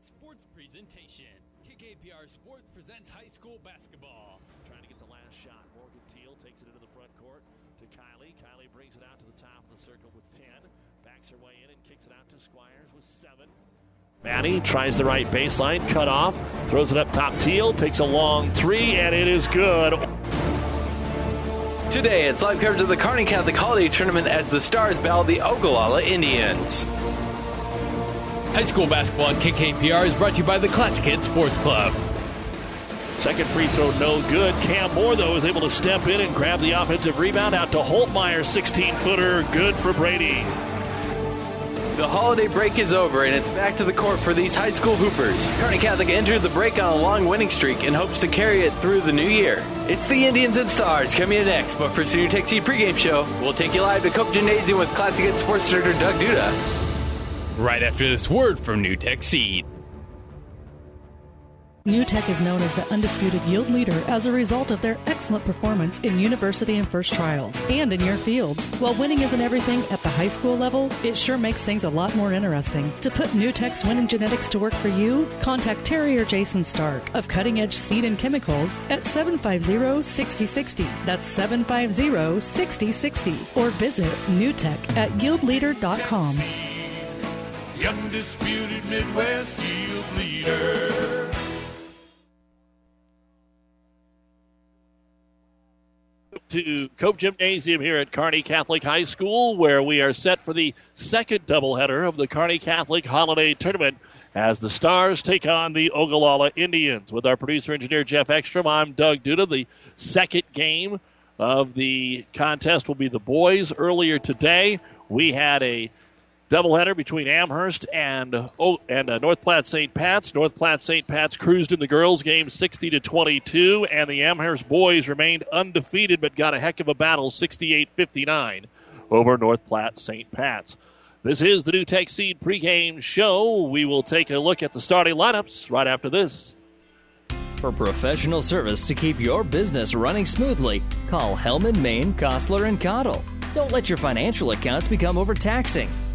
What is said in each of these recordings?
Sports Presentation. KKPR Sports presents high school basketball. Trying to get the last shot. Morgan Teal takes it into the front court to Kylie. Kylie brings it out to the top of the circle with 10. Backs her way in and kicks it out to Squires with 7. Maddie tries the right baseline, cut off, throws it up top. Teal takes a long three, and it is good. Today, it's live coverage of the Kearney Catholic Holiday Tournament as the Stars battle the Ogallala Indians. High school basketball at KKPR is brought to you by the Classic Hit Sports Club. Second free throw, no good. Cam Moore, though, is able to step in and grab the offensive rebound out to Holtmeyer. 16 footer, good for Brady. The holiday break is over and it's back to the court for these high school hoopers. Kearney Catholic entered the break on a long winning streak and hopes to carry it through the new year. It's the Indians and Stars coming in next, but for Senior Tech Seed pregame show, we'll take you live to Cope Gymnasium with Classic Hit Sports Director Doug Duda. Right after this word from New Tech Seed. New Tech is known as the undisputed yield leader as a result of their excellent performance in university and first trials and in your fields. While winning isn't everything at the high school level, it sure makes things a lot more interesting. To put New Tech's winning genetics to work for you, contact Terry or Jason Stark of Cutting Edge Seed and Chemicals at 750 6060. That's 750 6060. Or visit newtech at yieldleader.com. The undisputed Midwest to Cope Gymnasium here at Kearney Catholic High School, where we are set for the second doubleheader of the Kearney Catholic Holiday Tournament as the Stars take on the Ogallala Indians. With our producer engineer Jeff Ekstrom, I'm Doug Duda. The second game of the contest will be the boys. Earlier today, we had a doubleheader between Amherst and oh, and uh, North Platte St. Pat's. North Platte St. Pat's cruised in the girls' game 60 to 22, and the Amherst boys remained undefeated but got a heck of a battle 68-59 over North Platte St. Pat's. This is the New Tech Seed pregame show. We will take a look at the starting lineups right after this. For professional service to keep your business running smoothly, call Hellman, Maine, Kostler, and Cottle. Don't let your financial accounts become overtaxing.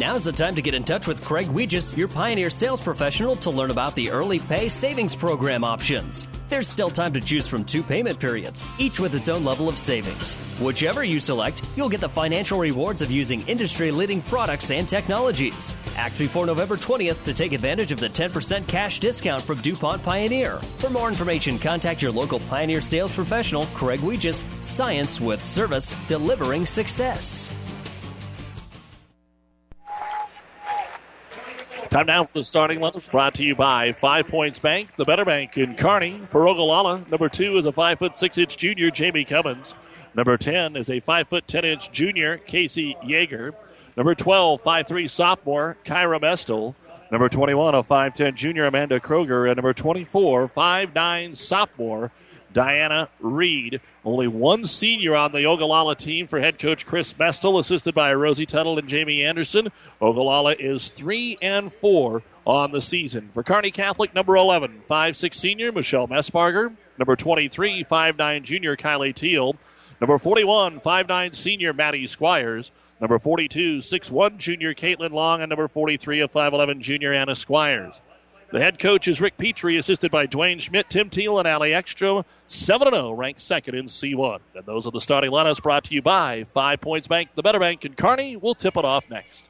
Now's the time to get in touch with Craig Weegis, your Pioneer sales professional, to learn about the Early Pay Savings Program options. There's still time to choose from two payment periods, each with its own level of savings. Whichever you select, you'll get the financial rewards of using industry leading products and technologies. Act before November 20th to take advantage of the 10% cash discount from DuPont Pioneer. For more information, contact your local Pioneer sales professional, Craig Weegis, Science with Service, delivering success. Time now for the starting lineup brought to you by Five Points Bank, the better bank in Kearney. For Ogallala, number two is a five foot six inch junior, Jamie Cummins. Number 10 is a five foot 10 inch junior, Casey Yeager. Number 12, 5'3 sophomore, Kyra Mestel. Number 21, a 5'10 junior, Amanda Kroger. And number 24, 5'9 sophomore, Diana Reed. Only one senior on the Ogallala team for head coach Chris Mestel, assisted by Rosie Tuttle and Jamie Anderson. Ogallala is three and four on the season. For Kearney Catholic, number 11, 5'6 senior Michelle Messbarger. Number 23, 5'9 junior Kylie Teal. Number 41, 5'9 senior Maddie Squires. Number 42, 6'1 junior Caitlin Long. And number 43, a 5'11 junior Anna Squires. The head coach is Rick Petrie, assisted by Dwayne Schmidt, Tim Teal, and Ali Ekstrom. 7 0, ranked second in C1. And those are the starting lineups brought to you by Five Points Bank, the Better Bank, and Kearney. We'll tip it off next.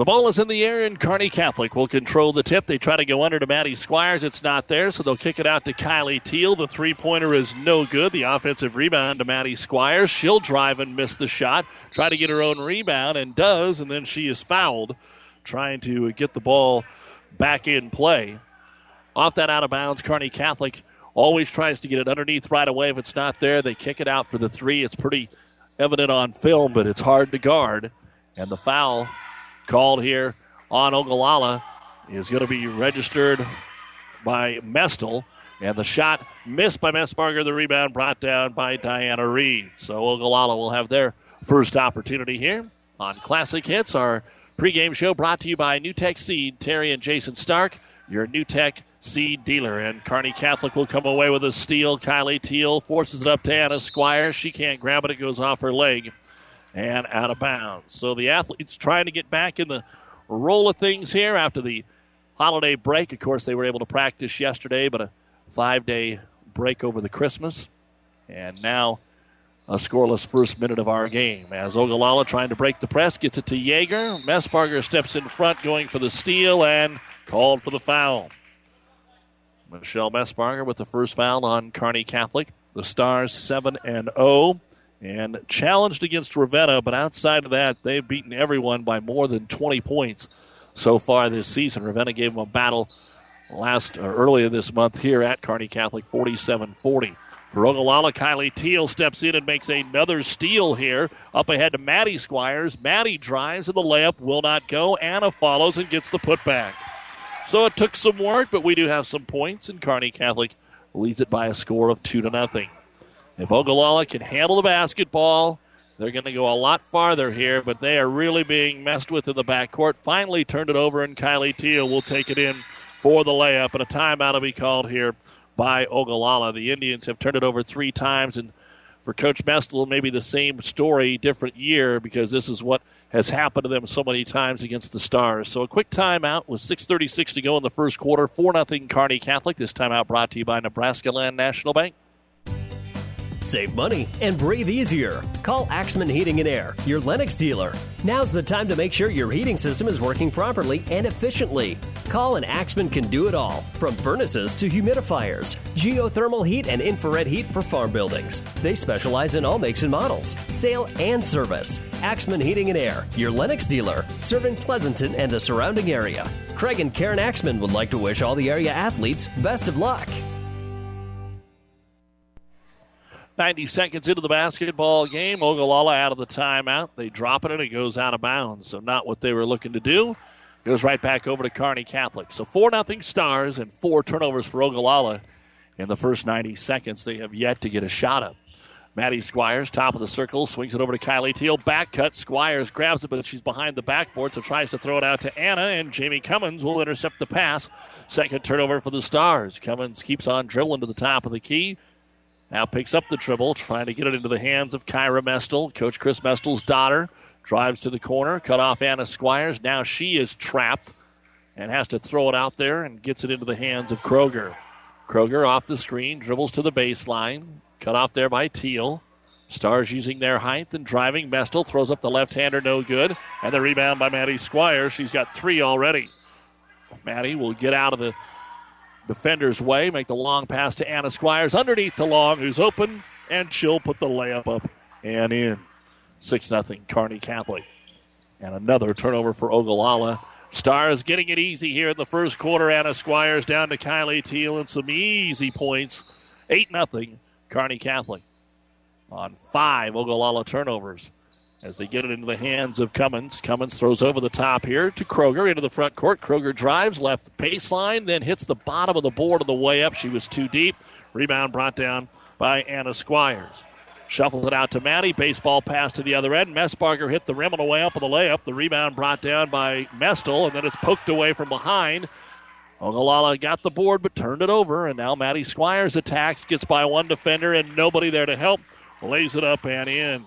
The ball is in the air, and Kearney Catholic will control the tip. They try to go under to Maddie Squires. It's not there, so they'll kick it out to Kylie Teal. The three pointer is no good. The offensive rebound to Maddie Squires. She'll drive and miss the shot. Try to get her own rebound, and does, and then she is fouled trying to get the ball back in play. Off that out of bounds, Kearney Catholic always tries to get it underneath right away. If it's not there, they kick it out for the three. It's pretty evident on film, but it's hard to guard. And the foul called here on Ogallala is going to be registered by Mestel. And the shot missed by Messbarger. The rebound brought down by Diana Reed. So Ogallala will have their first opportunity here on Classic Hits. Our pregame show brought to you by New Tech Seed, Terry and Jason Stark, your New Tech Seed dealer. And Kearney Catholic will come away with a steal. Kylie Teal forces it up to Anna Squire. She can't grab it. It goes off her leg and out of bounds. So the athletes trying to get back in the roll of things here after the holiday break. Of course, they were able to practice yesterday, but a five day break over the Christmas. And now a scoreless first minute of our game as Ogallala trying to break the press gets it to Yeager. Messbarger steps in front going for the steal and called for the foul. Michelle Messbarger with the first foul on Kearney Catholic. The Stars 7 and 0 and challenged against Ravenna, but outside of that, they've beaten everyone by more than 20 points so far this season. Ravenna gave them a battle last or earlier this month here at Kearney Catholic, 47-40. For Ogallala, Kylie Teal steps in and makes another steal here. Up ahead to Maddie Squires. Maddie drives and the layup will not go. Anna follows and gets the putback. So it took some work, but we do have some points, and Kearney Catholic leads it by a score of two to nothing. If Ogallala can handle the basketball, they're going to go a lot farther here, but they are really being messed with in the backcourt. Finally turned it over, and Kylie Teal will take it in for the layup, and a timeout will be called here by Ogallala. The Indians have turned it over three times, and for Coach Mestel, maybe the same story, different year, because this is what has happened to them so many times against the Stars. So a quick timeout with 6.36 to go in the first quarter. 4 nothing Kearney Catholic. This timeout brought to you by Nebraska Land National Bank. Save money and breathe easier. Call Axman Heating and Air, your Lennox dealer. Now's the time to make sure your heating system is working properly and efficiently. Call and Axman can do it all, from furnaces to humidifiers, geothermal heat and infrared heat for farm buildings. They specialize in all makes and models, sale and service. Axman Heating and Air, your Lennox dealer, serving Pleasanton and the surrounding area. Craig and Karen Axman would like to wish all the area athletes best of luck. 90 seconds into the basketball game. Ogallala out of the timeout. They drop it and it goes out of bounds. So, not what they were looking to do. Goes right back over to Kearney Catholic. So, 4 0 Stars and four turnovers for Ogallala in the first 90 seconds. They have yet to get a shot up. Maddie Squires, top of the circle, swings it over to Kylie Teal. Back cut. Squires grabs it, but she's behind the backboard, so tries to throw it out to Anna, and Jamie Cummins will intercept the pass. Second turnover for the Stars. Cummins keeps on dribbling to the top of the key. Now picks up the dribble, trying to get it into the hands of Kyra Mestel, Coach Chris Mestel's daughter. Drives to the corner, cut off Anna Squires. Now she is trapped and has to throw it out there and gets it into the hands of Kroger. Kroger off the screen, dribbles to the baseline, cut off there by Teal. Stars using their height and driving. Mestel throws up the left hander, no good. And the rebound by Maddie Squires. She's got three already. Maddie will get out of the defender's way, make the long pass to Anna Squires underneath the long, who's open, and she'll put the layup up and in. 6 0 Kearney Catholic. And another turnover for Ogallala. Stars getting it easy here in the first quarter. Anna Squires down to Kylie Teal and some easy points. 8 0 Kearney Catholic on five Ogallala turnovers as they get it into the hands of Cummins. Cummins throws over the top here to Kroger into the front court. Kroger drives left baseline, then hits the bottom of the board on the way up. She was too deep. Rebound brought down by Anna Squires. Shuffles it out to Maddie. Baseball pass to the other end. Messbarger hit the rim on the way up on the layup. The rebound brought down by Mestel, and then it's poked away from behind. Ogallala got the board but turned it over, and now Maddie Squires attacks, gets by one defender, and nobody there to help. Lays it up and in.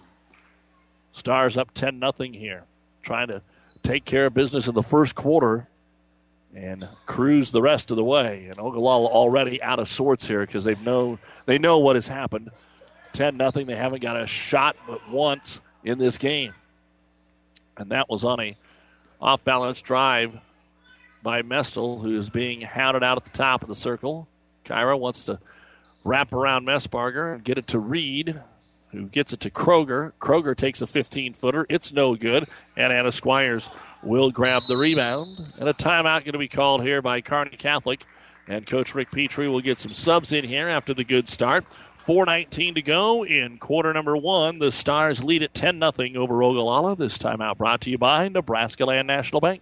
Stars up 10 nothing here. Trying to take care of business in the first quarter and cruise the rest of the way. And Ogallala already out of sorts here because they know they know what has happened. 10 nothing. They haven't got a shot but once in this game. And that was on a Off balance drive by Mestel, who is being hounded out at the top of the circle. Kyra wants to wrap around Messbarger and get it to Reed, who gets it to Kroger. Kroger takes a 15 footer. It's no good. And Anna Squires will grab the rebound. And a timeout going to be called here by Kearney Catholic. And Coach Rick Petrie will get some subs in here after the good start. 4.19 to go in quarter number one. The Stars lead at 10 0 over Ogallala. This timeout brought to you by Nebraska Land National Bank.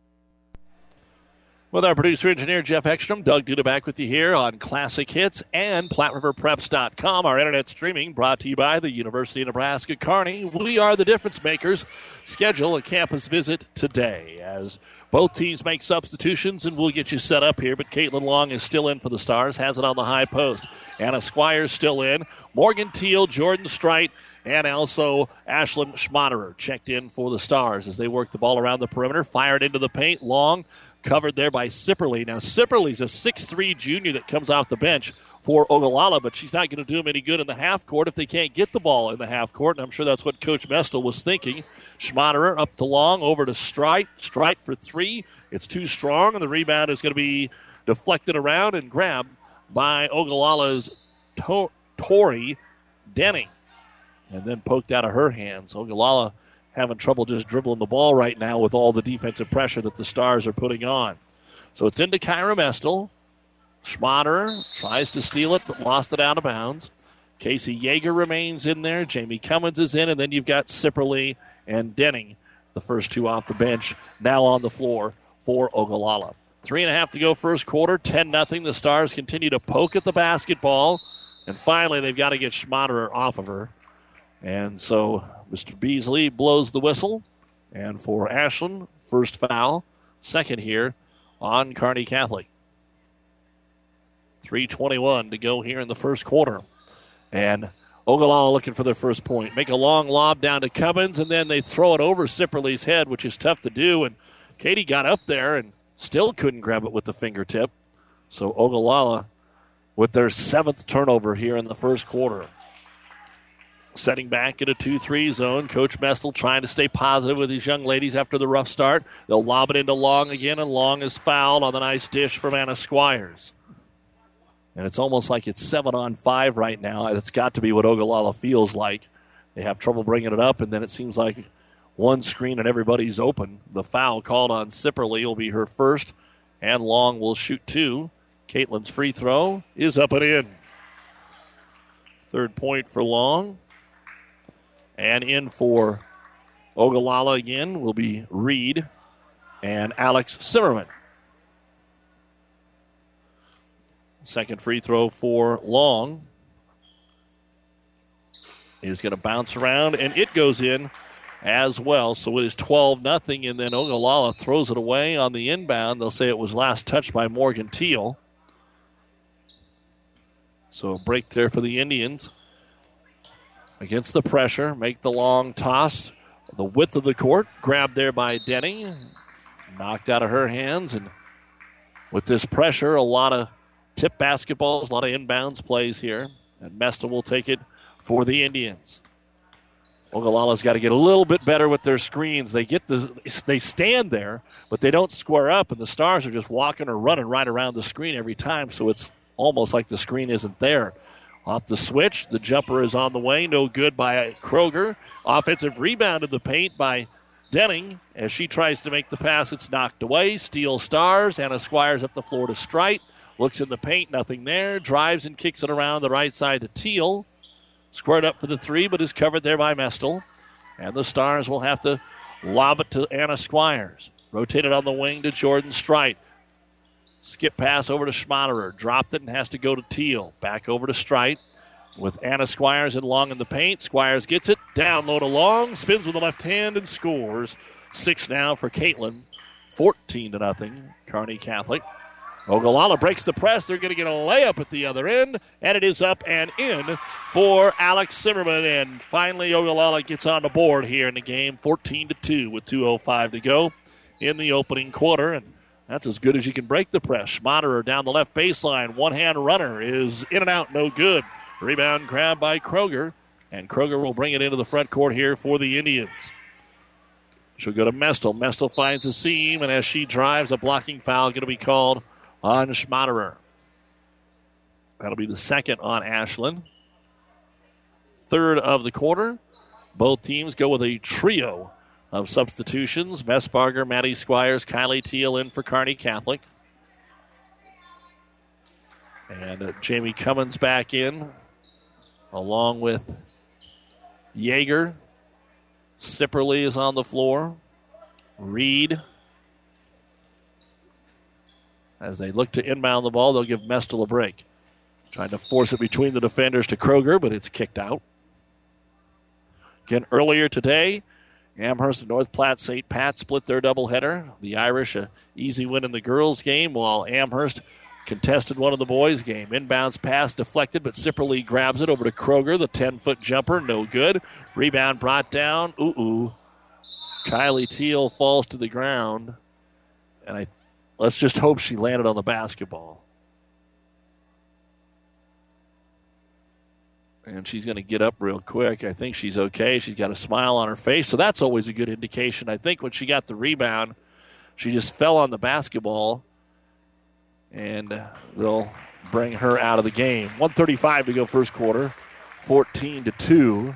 With our producer engineer Jeff Ekstrom, Doug Duda back with you here on Classic Hits and PlatteRiverPreps.com. Our internet streaming brought to you by the University of Nebraska Kearney. We are the difference makers. Schedule a campus visit today as both teams make substitutions and we'll get you set up here. But Caitlin Long is still in for the Stars, has it on the high post. Anna Squires still in. Morgan Teal, Jordan Strite, and also Ashlyn Schmaderer checked in for the Stars as they work the ball around the perimeter, fired into the paint. Long covered there by Sipperly. Now, Sipperly's a 6'3 junior that comes off the bench for Ogallala, but she's not going to do them any good in the half court if they can't get the ball in the half court. And I'm sure that's what Coach Mestel was thinking. Schmaderer up to long, over to Strite. Strite for three. It's too strong, and the rebound is going to be deflected around and grabbed by Ogallala's to- Tori. And then poked out of her hands. Ogallala having trouble just dribbling the ball right now with all the defensive pressure that the Stars are putting on. So it's into Kyra Mestel. Schmaderer tries to steal it, but lost it out of bounds. Casey Yeager remains in there. Jamie Cummins is in, and then you've got Sipperly and Denning, the first two off the bench, now on the floor for Ogallala. Three and a half to go first quarter, 10 nothing. The Stars continue to poke at the basketball, and finally they've got to get Schmaderer off of her. And so Mr. Beasley blows the whistle. And for Ashlyn, first foul, second here on Kearney Catholic. 3.21 to go here in the first quarter. And Ogallala looking for their first point. Make a long lob down to Cummins, and then they throw it over Sipperly's head, which is tough to do. And Katie got up there and still couldn't grab it with the fingertip. So Ogallala with their seventh turnover here in the first quarter. Setting back in a 2 3 zone. Coach Mestel trying to stay positive with these young ladies after the rough start. They'll lob it into Long again, and Long is fouled on the nice dish from Anna Squires. And it's almost like it's 7 on 5 right now. It's got to be what Ogallala feels like. They have trouble bringing it up, and then it seems like one screen and everybody's open. The foul called on Sipperly will be her first, and Long will shoot two. Caitlin's free throw is up and in. Third point for Long. And in for Ogallala again will be Reed and Alex Zimmerman. Second free throw for Long is going to bounce around, and it goes in as well. So it is 12 nothing, and then Ogallala throws it away on the inbound. They'll say it was last touched by Morgan Teal. So a break there for the Indians. Against the pressure, make the long toss. The width of the court, grabbed there by Denny. Knocked out of her hands, and with this pressure, a lot of tip basketballs, a lot of inbounds plays here. And Mestel will take it for the Indians. Ogallala's got to get a little bit better with their screens. They get the they stand there, but they don't square up, and the Stars are just walking or running right around the screen every time. So it's almost like the screen isn't there. Off the switch, the jumper is on the way. No good by Kroger. Offensive rebound in the paint by Denning. As she tries to make the pass, it's knocked away. Steel Stars. Anna Squires up the floor to Strite. Looks in the paint, nothing there. Drives and kicks it around the right side to Teal. Squared up for the three, but is covered there by Mestel. And the Stars will have to lob it to Anna Squires. Rotated on the wing to Jordan Strite. Skip pass over to Schmaderer. Dropped it and has to go to Teal. Back over to Strite with Anna Squires and Long in the paint. Squires gets it. Down low to Long. Spins with the left hand and scores. Six now for Caitlin 14 to nothing. Kearney Catholic. Ogallala breaks the press. They're going to get a layup at the other end, and it is up and in for Alex Zimmerman. And finally, Ogallala gets on the board here in the game, 14 to two, with 2:05 to go in the opening quarter. And that's as good as you can break the press. Schmaderer down the left baseline. One hand runner is in and out, no good. Rebound grab by Kroger, and Kroger will bring it into the front court here for the Indians. She'll go to Mestel. Mestel finds a seam, and as she drives, a blocking foul is going to be called on Schmaderer. That'll be the second on Ashlyn. Third of the quarter. Both teams go with a trio of substitutions. Messbarger, Maddie Squires, Kylie Teal in for Kearney Catholic. And uh, Jamie Cummins back in, along with Yeager. Sipperly is on the floor. Reed as they look to inbound the ball, they'll give Mestel a break. Trying to force it between the defenders to Kroger, but it's kicked out. Again, earlier today, Amherst and North Platte St. Pat split their doubleheader. The Irish, a easy win in the girls' game, while Amherst contested one of the boys' game. Inbounds pass deflected, but Sipperly grabs it over to Kroger. The 10 foot jumper, no good. Rebound brought down. Ooh, ooh. Kylie Teal falls to the ground. And I Let's just hope she landed on the basketball. And she's going to get up real quick. I think she's okay. She's got a smile on her face. So that's always a good indication. I think when she got the rebound, she just fell on the basketball. And they'll bring her out of the game. 135 to go first quarter. 14 to 2.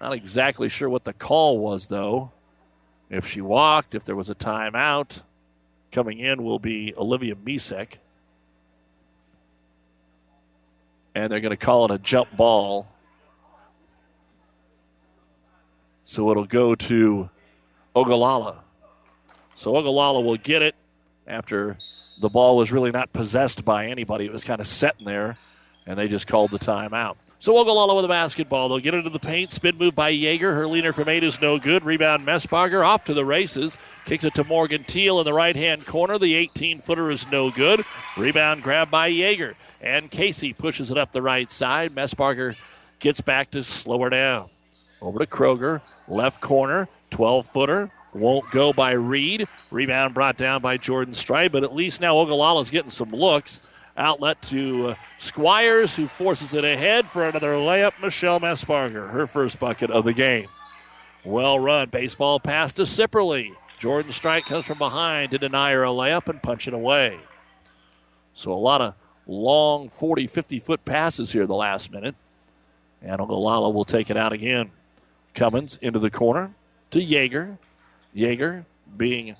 Not exactly sure what the call was, though. If she walked, if there was a timeout. Coming in will be Olivia Misek. And they're going to call it a jump ball. So it'll go to Ogallala. So Ogallala will get it after the ball was really not possessed by anybody. It was kind of sitting there, and they just called the timeout. So Ogallala with the basketball. They'll get into the paint. Spin move by Yeager. Her leaner from eight is no good. Rebound Messbarger off to the races. Kicks it to Morgan Teal in the right hand corner. The 18 footer is no good. Rebound grab by Yeager. And Casey pushes it up the right side. Messbarger gets back to slow her down. Over to Kroger. Left corner. 12 footer. Won't go by Reed. Rebound brought down by Jordan Strite, but at least now Ogallala's getting some looks. Outlet to uh, Squires, who forces it ahead for another layup. Michelle Messbarger, her first bucket of the game. Well run. Baseball pass to Sipperly. Jordan Strike comes from behind to deny her a layup and punch it away. So a lot of long 40, 50 foot passes here the last minute. And Ogallala will take it out again. Cummins into the corner to Yeager. Yeager being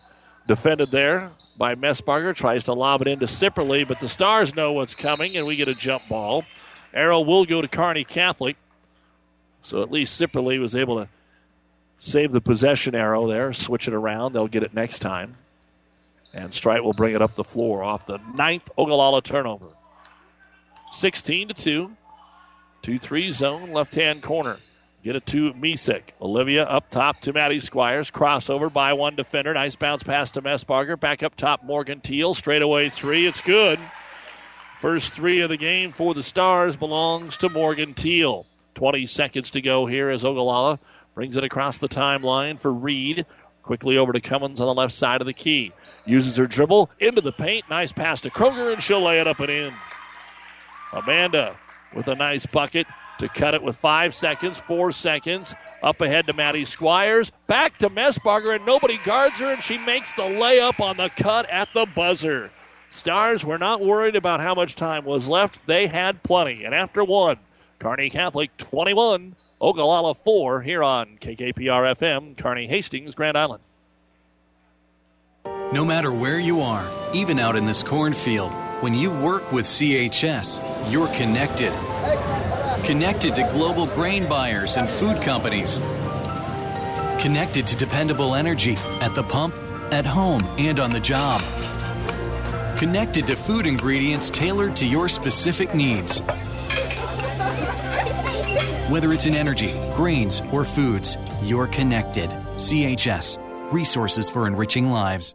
defended there by Messbarger. Tries to lob it into Sipperly, but the Stars know what's coming, and we get a jump ball. Arrow will go to Kearney Catholic. So at least Sipperly was able to save the possession arrow there, switch it around. They'll get it next time. And Strite will bring it up the floor off the ninth Ogallala turnover. 16 to 2. 2 3 zone, left hand corner. Get it to Misek. Olivia up top to Maddie Squires. Crossover by one defender. Nice bounce pass to Messbarger. Back up top, Morgan Teal. Straight away three. It's good. First three of the game for the Stars belongs to Morgan Teal. 20 seconds to go here as Ogallala brings it across the timeline for Reed. Quickly over to Cummins on the left side of the key. Uses her dribble into the paint. Nice pass to Kroger, and she'll lay it up and in. Amanda with a nice bucket to cut it with five seconds, four seconds. Up ahead to Maddie Squires. Back to Messbarger, and nobody guards her, and she makes the layup on the cut at the buzzer. Stars were not worried about how much time was left. They had plenty. And after one, Kearney Catholic 21, Ogallala 4 here on KKPR FM, Kearney Hastings, Grand Island. No matter where you are, even out in this cornfield, when you work with CHS, you're connected Connected to global grain buyers and food companies. Connected to dependable energy at the pump, at home, and on the job. Connected to food ingredients tailored to your specific needs. Whether it's in energy, grains, or foods, you're connected. CHS. resources for enriching lives.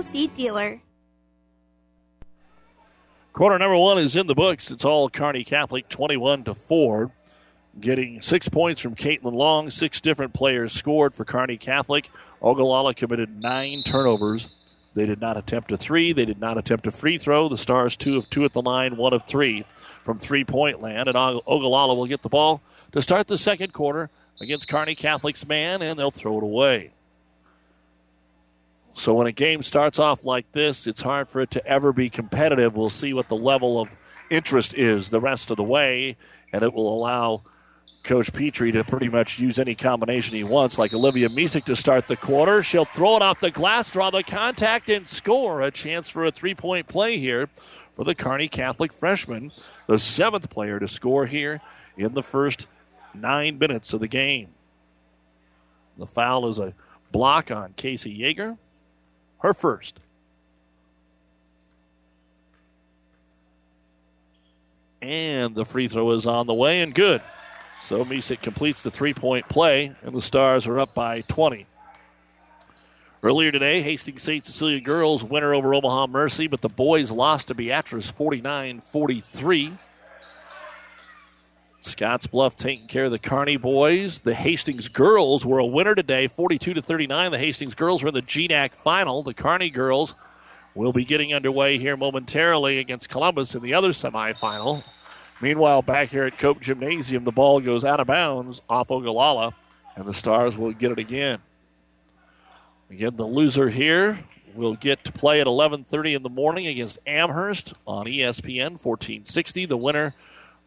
Seed dealer. Quarter number one is in the books. It's all Kearney Catholic 21 to 4. Getting six points from Caitlin Long. Six different players scored for Kearney Catholic. Ogallala committed nine turnovers. They did not attempt a three. They did not attempt a free throw. The Stars, two of two at the line, one of three from three point land. And Ogallala will get the ball to start the second quarter against Kearney Catholic's man, and they'll throw it away. So when a game starts off like this, it's hard for it to ever be competitive. We'll see what the level of interest is the rest of the way, and it will allow Coach Petrie to pretty much use any combination he wants, like Olivia Misek to start the quarter. She'll throw it off the glass, draw the contact, and score. A chance for a three point play here for the Kearney Catholic freshman, the seventh player to score here in the first nine minutes of the game. The foul is a block on Casey Yeager, her first. And the free throw is on the way and good. So Misek completes the three point play, and the Stars are up by 20. Earlier today, Hastings St. Cecilia girls winner over Omaha Mercy, but the boys lost to Beatrice 49 43. Scotts Bluff taking care of the Kearney boys. The Hastings girls were a winner today, 42 to 39. The Hastings girls were in the GNAC final. The Kearney girls will be getting underway here momentarily against Columbus in the other semifinal. Meanwhile, back here at Cope Gymnasium, the ball goes out of bounds off Ogallala, and the Stars will get it again. Again, the loser here will get to play at 11:30 in the morning against Amherst on ESPN 1460. The winner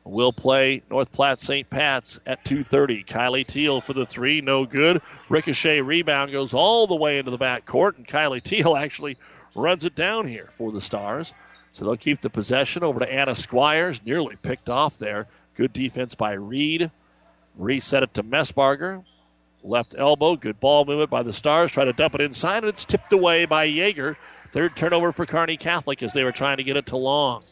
will play North Platte St. Pat's at 2:30. Kylie Teal for the three, no good. Ricochet rebound goes all the way into the back court, and Kylie Teal actually runs it down here for the Stars. So they'll keep the possession over to Anna Squires. Nearly picked off there. Good defense by Reed. Reset it to Messbarger. Left elbow. Good ball movement by the Stars. Try to dump it inside, and it's tipped away by Yeager. Third turnover for Kearney Catholic as they were trying to get it to Long.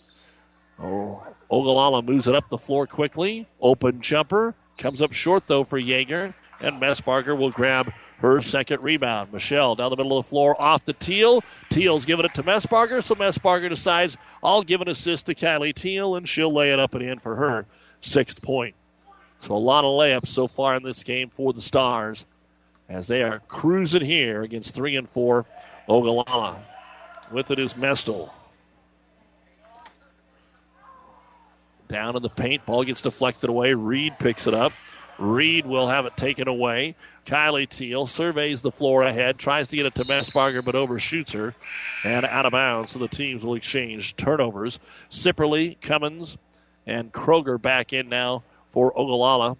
Oh, Ogallala moves it up the floor quickly. Open jumper. Comes up short, though, for Yeager. And Messbarger will grab her second rebound. Michelle down the middle of the floor off the Teal. Teal's giving it to Messbarger, so Messbarger decides I'll give an assist to Kylie Teal, and she'll lay it up and in for her sixth point. So a lot of layups so far in this game for the Stars as they are cruising here against three and four Ogallala. With it is Mestel. Down in the paint, ball gets deflected away. Reed picks it up. Reed will have it taken away. Kylie Teal surveys the floor ahead, tries to get it to Messbarger, but overshoots her and out of bounds. So the teams will exchange turnovers. Sipperly, Cummins, and Kroger back in now for Ogallala.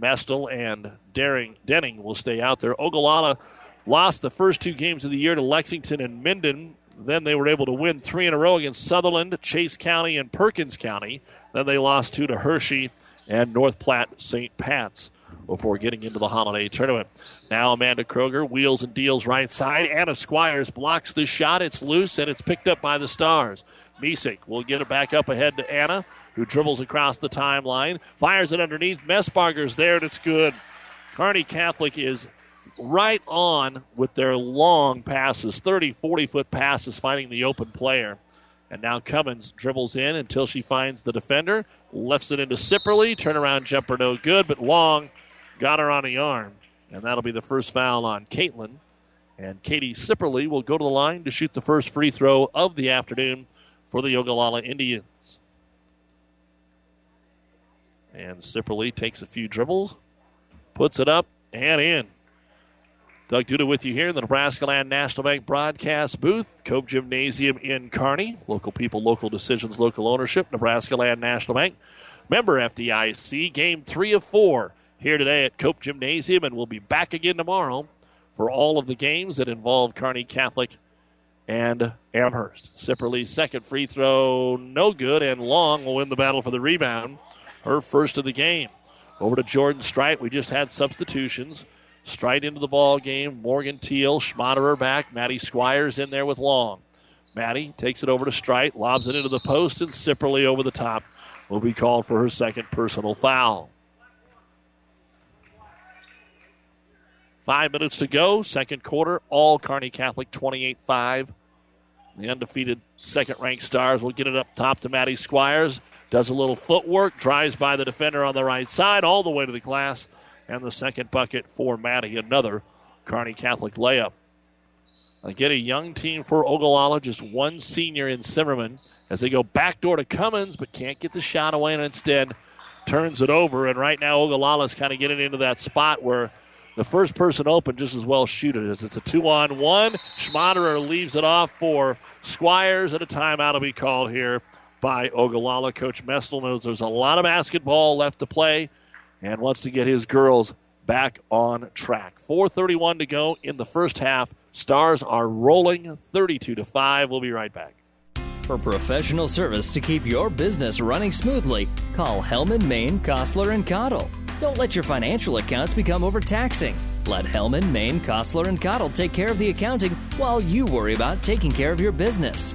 Mestel and Daring, Denning will stay out there. Ogallala lost the first two games of the year to Lexington and Minden. Then they were able to win three in a row against Sutherland, Chase County, and Perkins County. Then they lost two to Hershey and North Platte St. Pat's before getting into the holiday tournament. Now Amanda Kroger wheels and deals right side. Anna Squires blocks the shot. It's loose and it's picked up by the Stars. Misek will get it back up ahead to Anna, who dribbles across the timeline, fires it underneath. Messbarger's there and it's good. Kearney Catholic is right on with their long passes, 30, 40 foot passes, finding the open player. And now Cummins dribbles in until she finds the defender, lifts it into Sipperly. Turnaround jumper no good, but Long got her on the arm. And that'll be the first foul on Caitlin. And Katie Sipperly will go to the line to shoot the first free throw of the afternoon for the Ogallala Indians. And Sipperly takes a few dribbles, puts it up, and in. Doug Duda with you here in the Nebraska Land National Bank broadcast booth. Cope Gymnasium in Kearney. Local people, local decisions, local ownership. Nebraska Land National Bank. Member FDIC. Game three of four here today at Cope Gymnasium, and we'll be back again tomorrow for all of the games that involve Kearney Catholic and Amherst. Sipperly's second free throw, no good, and Long will win the battle for the rebound. Her first of the game. Over to Jordan Strite. We just had substitutions. Strite into the ball game. Morgan Teal, Schmaderer back. Maddie Squires in there with Long. Maddie takes it over to Strite, lobs it into the post, and Sipperly over the top will be called for her second personal foul. Five minutes to go, second quarter. All Kearney Catholic 28 5. The undefeated second ranked Stars will get it up top to Maddie Squires. Does a little footwork, drives by the defender on the right side, all the way to the glass. And the second bucket for Maddie, another Kearney Catholic layup. Again, a young team for Ogallala, just one senior in Zimmerman as they go backdoor to Cummins, but can't get the shot away and instead turns it over. And right now, Ogallala's kind of getting into that spot where the first person open just as well shoot it as it's a two on one. Schmaderer leaves it off for Squires, and a timeout will be called here by Ogallala. Coach Mestel knows there's a lot of basketball left to play and wants to get his girls back on track. 4:31 to go in the first half. Stars are rolling 32 to 5. We'll be right back. For professional service to keep your business running smoothly, call Hellman, Maine, Kostler, and Cottle. Don't let your financial accounts become overtaxing. Let Hellman, Maine, Kostler, and Cottle take care of the accounting while you worry about taking care of your business.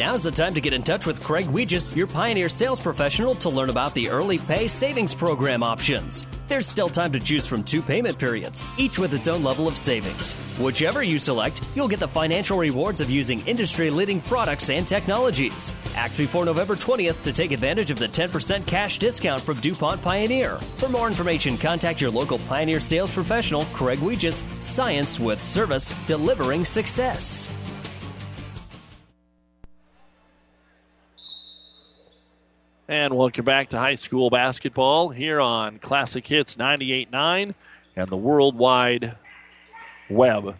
Now's the time to get in touch with Craig Weegis, your Pioneer sales professional, to learn about the Early Pay Savings Program options. There's still time to choose from two payment periods, each with its own level of savings. Whichever you select, you'll get the financial rewards of using industry leading products and technologies. Act before November 20th to take advantage of the 10% cash discount from DuPont Pioneer. For more information, contact your local Pioneer sales professional, Craig Weegis, Science with Service, delivering success. And welcome back to high school basketball here on Classic Hits 98.9 and the Worldwide Web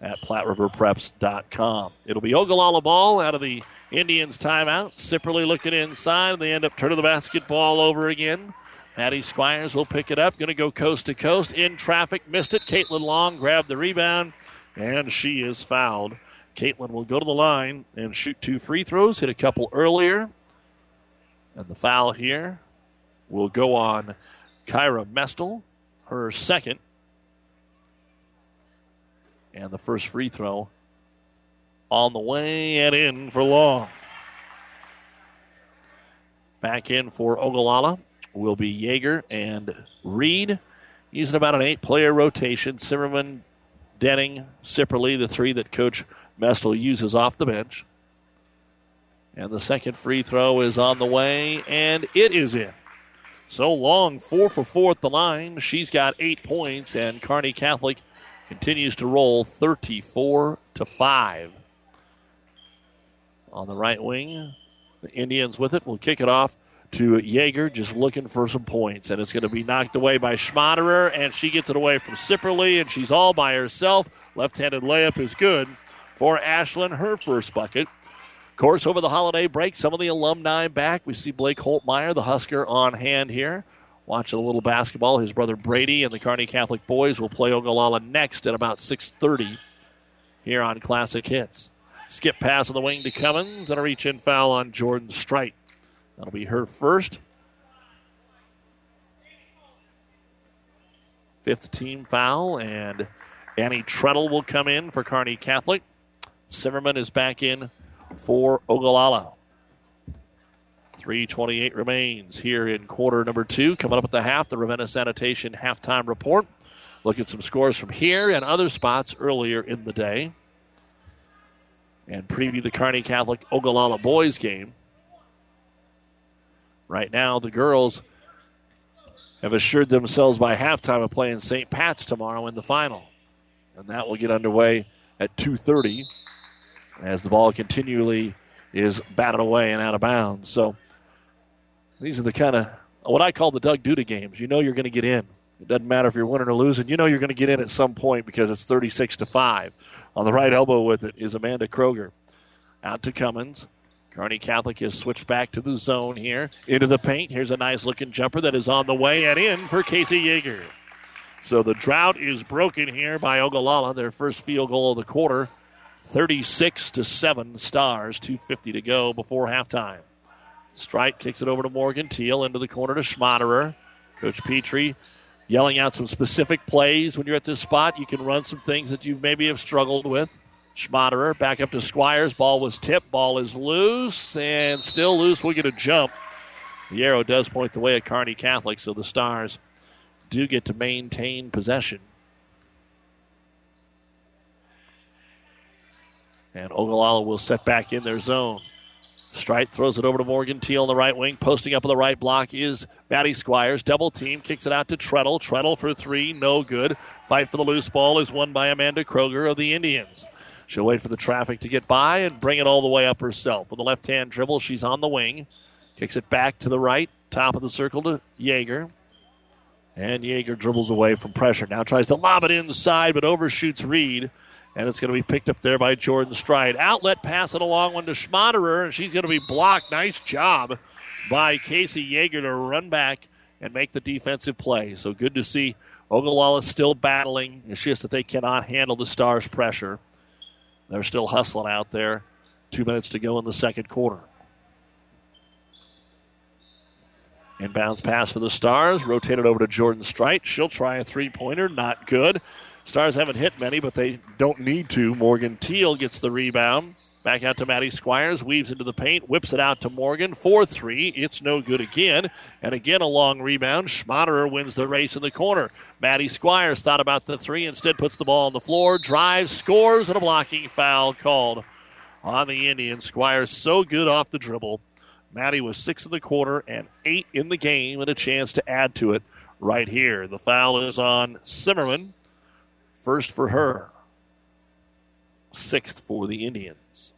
at PlatteRiverPreps.com. It'll be Ogallala ball out of the Indians timeout. Sipperly looking inside. They end up turning the basketball over again. Maddie Squires will pick it up. Going to go coast to coast in traffic. Missed it. Caitlin Long grabbed the rebound, and she is fouled. Caitlin will go to the line and shoot two free throws. Hit a couple earlier. And the foul here will go on Kyra Mestel, her second. And the first free throw on the way and in for Long. Back in for Ogallala will be Yeager and Reed. Using about an eight player rotation. Zimmerman, Denning, Sipperly, the three that Coach Mestel uses off the bench. And the second free throw is on the way, and it is in. So long, four for four at the line. She's got eight points, and Kearney Catholic continues to roll 34 to 5. On the right wing, the Indians with it will kick it off to Yeager, just looking for some points. And it's going to be knocked away by Schmaderer, and she gets it away from Sipperly, and she's all by herself. Left handed layup is good for Ashlyn, her first bucket. Of course, over the holiday break, some of the alumni back. We see Blake Holtmeyer, the Husker, on hand here. Watching a little basketball. His brother Brady and the Kearney Catholic boys will play Ogallala next at about 6.30 here on Classic Hits. Skip pass on the wing to Cummins and a reach in foul on Jordan Strite. That'll be her first. Fifth team foul, and Annie Treadle will come in for Kearney Catholic. Zimmerman is back in for Ogallala. 328 remains here in quarter number two. Coming up at the half, the Ravenna Sanitation halftime report. Look at some scores from here and other spots earlier in the day. And preview the Kearney Catholic Ogallala boys game. Right now, the girls have assured themselves by halftime of playing St. Pat's tomorrow in the final. And that will get underway at 2.30 as the ball continually is batted away and out of bounds. So these are the kind of what I call the Doug Duda games. You know you're going to get in. It doesn't matter if you're winning or losing. You know you're going to get in at some point because it's 36 to 5. On the right elbow with it is Amanda Kroger. Out to Cummins. Kearney Catholic has switched back to the zone here. Into the paint. Here's a nice looking jumper that is on the way and in for Casey Yeager. So the drought is broken here by Ogallala. Their first field goal of the quarter. 36 to 7 stars. 250 to go before halftime. Strite kicks it over to Morgan Teal into the corner to Schmaderer. Coach Petrie yelling out some specific plays when you're at this spot. You can run some things that you maybe have struggled with. Schmaderer back up to Squires. Ball was tipped. Ball is loose and still loose. We get a jump. The arrow does point the way at Kearney Catholic, so the Stars do get to maintain possession. And Ogallala will set back in their zone. Strite throws it over to Morgan Teal on the right wing. Posting up on the right block is Maddie Squires. Double team. Kicks it out to Treadle. Treadle for three. No good. Fight for the loose ball is won by Amanda Kroger of the Indians. She'll wait for the traffic to get by and bring it all the way up herself. With the left hand dribble, she's on the wing. Kicks it back to the right. Top of the circle to Yeager. And Yeager dribbles away from pressure. Now tries to lob it inside, but overshoots Reed. And it's going to be picked up there by Jordan Strite. Outlet pass it along one to Schmaderer, and she's going to be blocked. Nice job by Casey Yeager to run back and make the defensive play. So good to see Ogallala still battling. It's just that they cannot handle the Stars' pressure. They're still hustling out there. Two minutes to go in the second quarter. Inbounds pass for the Stars. Rotated over to Jordan Strite. She'll try a three pointer. Not good. Stars haven't hit many, but they don't need to. Morgan Teal gets the rebound. Back out to Maddie Squires, weaves into the paint, whips it out to Morgan. 4 3. It's no good again. And again, a long rebound. Schmaderer wins the race in the corner. Maddie Squires thought about the three, instead puts the ball on the floor, drives, scores, and a blocking foul called on the Indians. Squires so good off the dribble. Maddie was six in the quarter and eight in the game, and a chance to add to it right here. The foul is on Zimmerman. First for her, sixth for the Indians.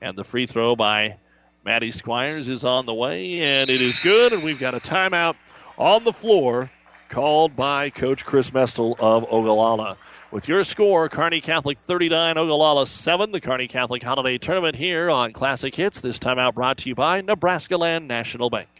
And the free throw by Maddie Squires is on the way, and it is good. And we've got a timeout on the floor called by Coach Chris Mestel of Ogallala. With your score, Kearney Catholic 39, Ogallala 7, the Kearney Catholic Holiday Tournament here on Classic Hits. This timeout brought to you by Nebraska Land National Bank.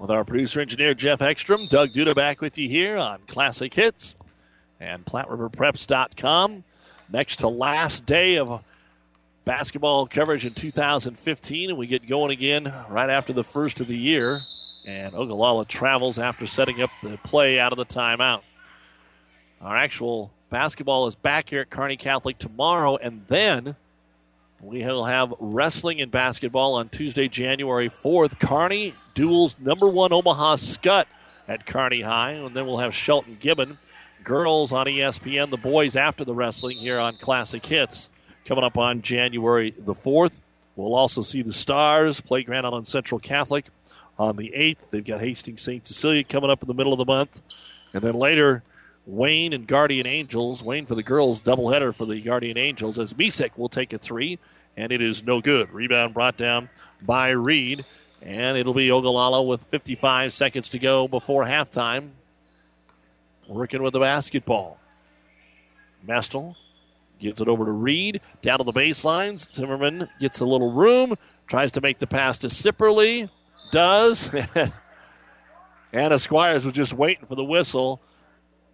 With our producer engineer Jeff Ekstrom. Doug Duda back with you here on Classic Hits and PlatteRiverPreps.com. Next to last day of basketball coverage in 2015, and we get going again right after the first of the year. And Ogallala travels after setting up the play out of the timeout. Our actual basketball is back here at Kearney Catholic tomorrow, and then we will have wrestling and basketball on Tuesday, January 4th. Kearney duels number one Omaha Skutt at Kearney High, and then we'll have Shelton Gibbon. Girls on ESPN, the boys after the wrestling here on Classic Hits coming up on January the 4th. We'll also see the Stars play Grand Island Central Catholic on the 8th. They've got Hastings St. Cecilia coming up in the middle of the month. And then later, Wayne and Guardian Angels. Wayne for the girls, doubleheader for the Guardian Angels as Misek will take a three, and it is no good. Rebound brought down by Reed, and it'll be Ogallala with 55 seconds to go before halftime. Working with the basketball. Mestel gives it over to Reed, down to the baselines. Zimmerman gets a little room, tries to make the pass to Sipperly, does. Anna Squires was just waiting for the whistle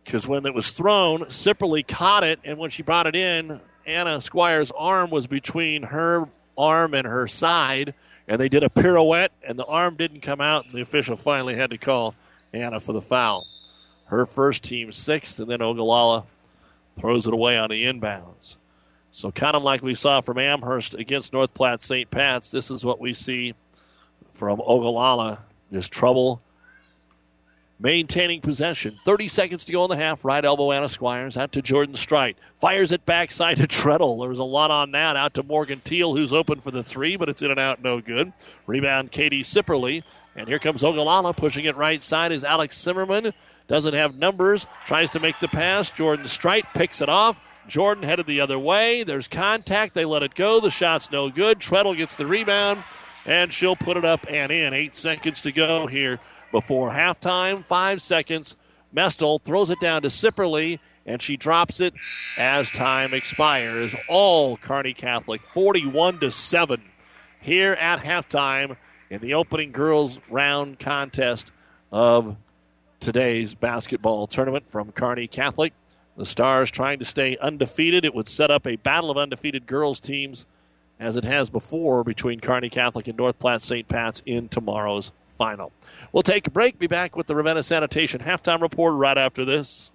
because when it was thrown, Sipperly caught it, and when she brought it in, Anna Squires' arm was between her arm and her side, and they did a pirouette, and the arm didn't come out, and the official finally had to call Anna for the foul. Her first team sixth, and then Ogallala throws it away on the inbounds. So, kind of like we saw from Amherst against North Platte St. Pat's, this is what we see from Ogallala Just trouble maintaining possession. 30 seconds to go in the half. Right elbow, Anna Squires out to Jordan Strite. Fires it backside to Treadle. There's a lot on that. Out to Morgan Teal, who's open for the three, but it's in and out, no good. Rebound, Katie Sipperly. And here comes Ogallala pushing it right side is Alex Zimmerman. Doesn't have numbers. Tries to make the pass. Jordan Strite picks it off. Jordan headed the other way. There's contact. They let it go. The shot's no good. Treadle gets the rebound, and she'll put it up and in. Eight seconds to go here before halftime. Five seconds. Mestel throws it down to Sipperly, and she drops it as time expires. All Kearney Catholic, 41 to 7 here at halftime in the opening girls round contest of today's basketball tournament from Kearney Catholic. The Stars trying to stay undefeated. It would set up a battle of undefeated girls teams as it has before between Kearney Catholic and North Platte St. Pat's in tomorrow's final. We'll take a break. Be back with the Ravenna Sanitation halftime report right after this.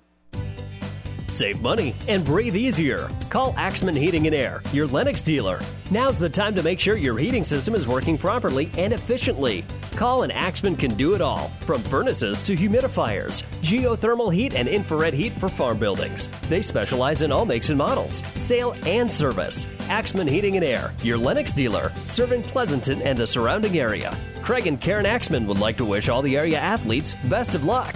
Save money and breathe easier. Call Axman Heating and Air, your Lennox dealer. Now's the time to make sure your heating system is working properly and efficiently. Call and Axman can do it all, from furnaces to humidifiers, geothermal heat and infrared heat for farm buildings. They specialize in all makes and models, sale and service. Axman Heating and Air, your Lennox dealer, serving Pleasanton and the surrounding area. Craig and Karen Axman would like to wish all the area athletes best of luck.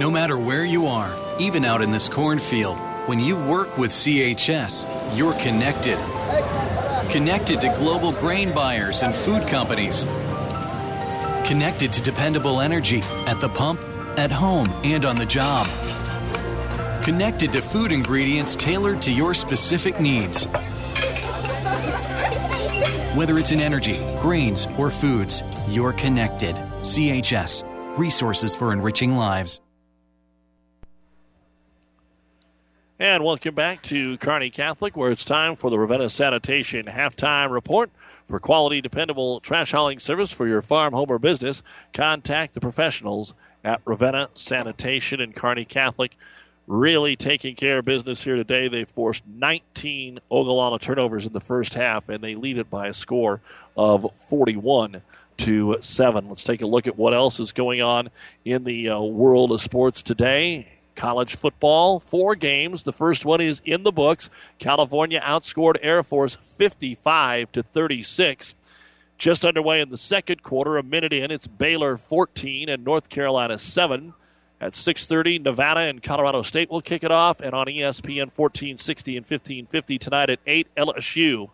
No matter where you are, even out in this cornfield, when you work with CHS, you're connected. Connected to global grain buyers and food companies. Connected to dependable energy at the pump, at home, and on the job. Connected to food ingredients tailored to your specific needs. Whether it's in energy, grains, or foods, you're connected. CHS, resources for enriching lives. And welcome back to Kearney Catholic, where it's time for the Ravenna Sanitation halftime report. For quality, dependable trash hauling service for your farm, home, or business, contact the professionals at Ravenna Sanitation and Kearney Catholic. Really taking care of business here today. They forced 19 Ogallala turnovers in the first half, and they lead it by a score of 41 to 7. Let's take a look at what else is going on in the uh, world of sports today college football, four games. The first one is in the books. California outscored Air Force 55 to 36. Just underway in the second quarter, a minute in, it's Baylor 14 and North Carolina 7. At 6:30, Nevada and Colorado State will kick it off, and on ESPN 1460 and 1550 tonight at 8, LSU